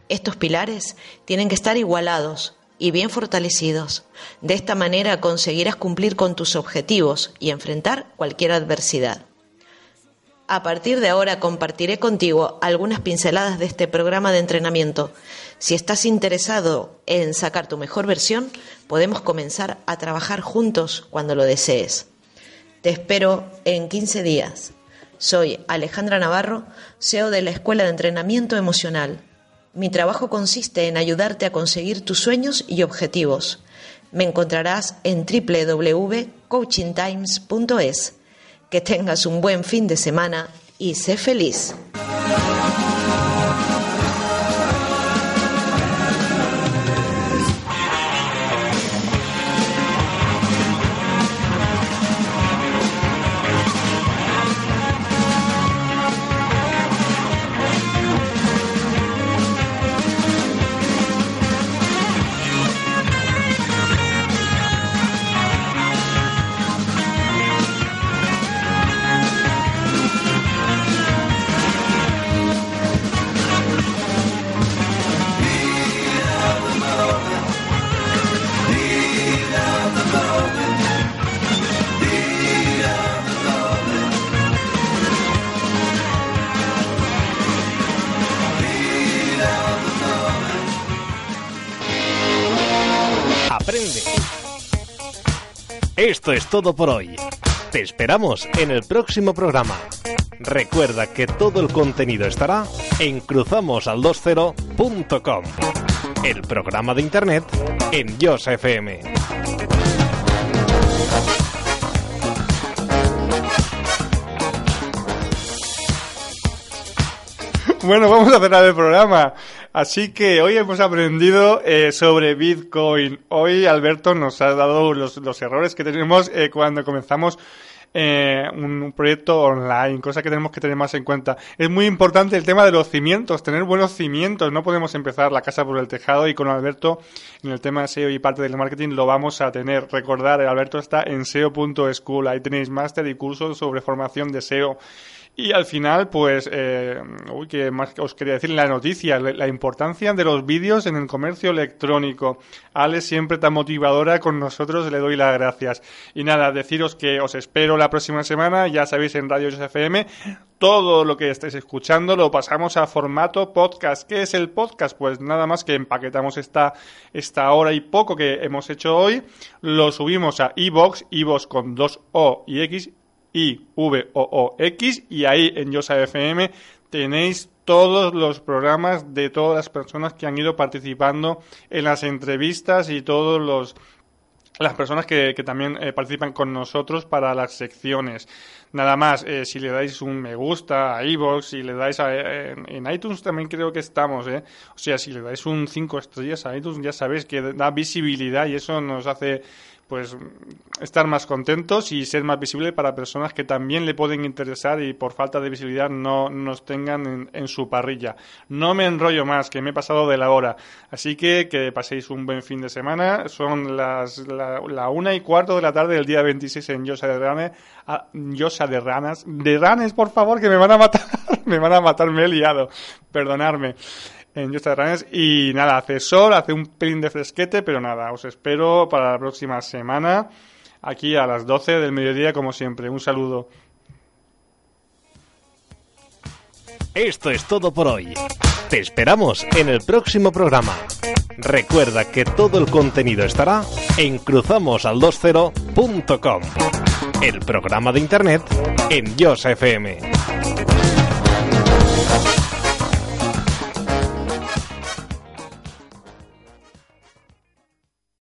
S7: Estos pilares tienen que estar igualados y bien fortalecidos. De esta manera conseguirás cumplir con tus objetivos y enfrentar cualquier adversidad. A partir de ahora compartiré contigo algunas pinceladas de este programa de entrenamiento. Si estás interesado en sacar tu mejor versión, podemos comenzar a trabajar juntos cuando lo desees. Te espero en 15 días. Soy Alejandra Navarro, CEO de la Escuela de Entrenamiento Emocional. Mi trabajo consiste en ayudarte a conseguir tus sueños y objetivos. Me encontrarás en www.coachingtimes.es. Que tengas un buen fin de semana y sé feliz.
S1: Esto es todo por hoy. Te esperamos en el próximo programa. Recuerda que todo el contenido estará en cruzamosal20.com, el programa de internet en Yosa FM.
S2: Bueno, vamos a cerrar el programa. Así que hoy hemos aprendido eh, sobre Bitcoin. Hoy Alberto nos ha dado los, errores que tenemos eh, cuando comenzamos eh, un, proyecto online, cosa que tenemos que tener más en cuenta. Es muy importante el tema de los cimientos, tener buenos cimientos. No podemos empezar la casa por el tejado y con Alberto en el tema de SEO y parte del marketing lo vamos a tener. Recordar, Alberto está en SEO.school, ahí tenéis máster y cursos sobre formación de SEO. Y al final, pues, eh, uy, que más os quería decir la noticia, la importancia de los vídeos en el comercio electrónico. Ale siempre tan motivadora con nosotros, le doy las gracias. Y nada, deciros que os espero la próxima semana, ya sabéis en Radio FM, todo lo que estáis escuchando lo pasamos a formato podcast. ¿Qué es el podcast? Pues nada más que empaquetamos esta, esta hora y poco que hemos hecho hoy, lo subimos a iVox, iVox con dos O y X, I-V-O-O-X y ahí en Yosa FM tenéis todos los programas de todas las personas que han ido participando en las entrevistas y todos los las personas que, también eh, participan con nosotros para las secciones. Nada más, eh, si le dais un me gusta a iVoox, si le dais a, en, iTunes también creo que estamos, ¿eh? O sea, si le dais un 5 estrellas a iTunes ya sabéis que da visibilidad y eso nos hace pues estar más contentos y ser más visible para personas que también le pueden interesar y por falta de visibilidad no nos tengan en, su parrilla. No me enrollo más, que me he pasado de la hora. Así que que paséis un buen fin de semana. Son las la, una y cuarto de la tarde del día 26 en Yosa de Ranes. Ah, Yosa de Ranas. De Ranes, por favor, que me van a matar. me van a matar, me he liado. Perdonadme en Just Y nada, hace sol, hace un pelín de fresquete, pero nada, os espero para la próxima semana, aquí a las 12 del mediodía, como siempre. Un saludo.
S1: Esto es todo por hoy. Te esperamos en el próximo programa. Recuerda que todo el contenido estará en cruzamosal20.com, el programa de internet en Yosa FM.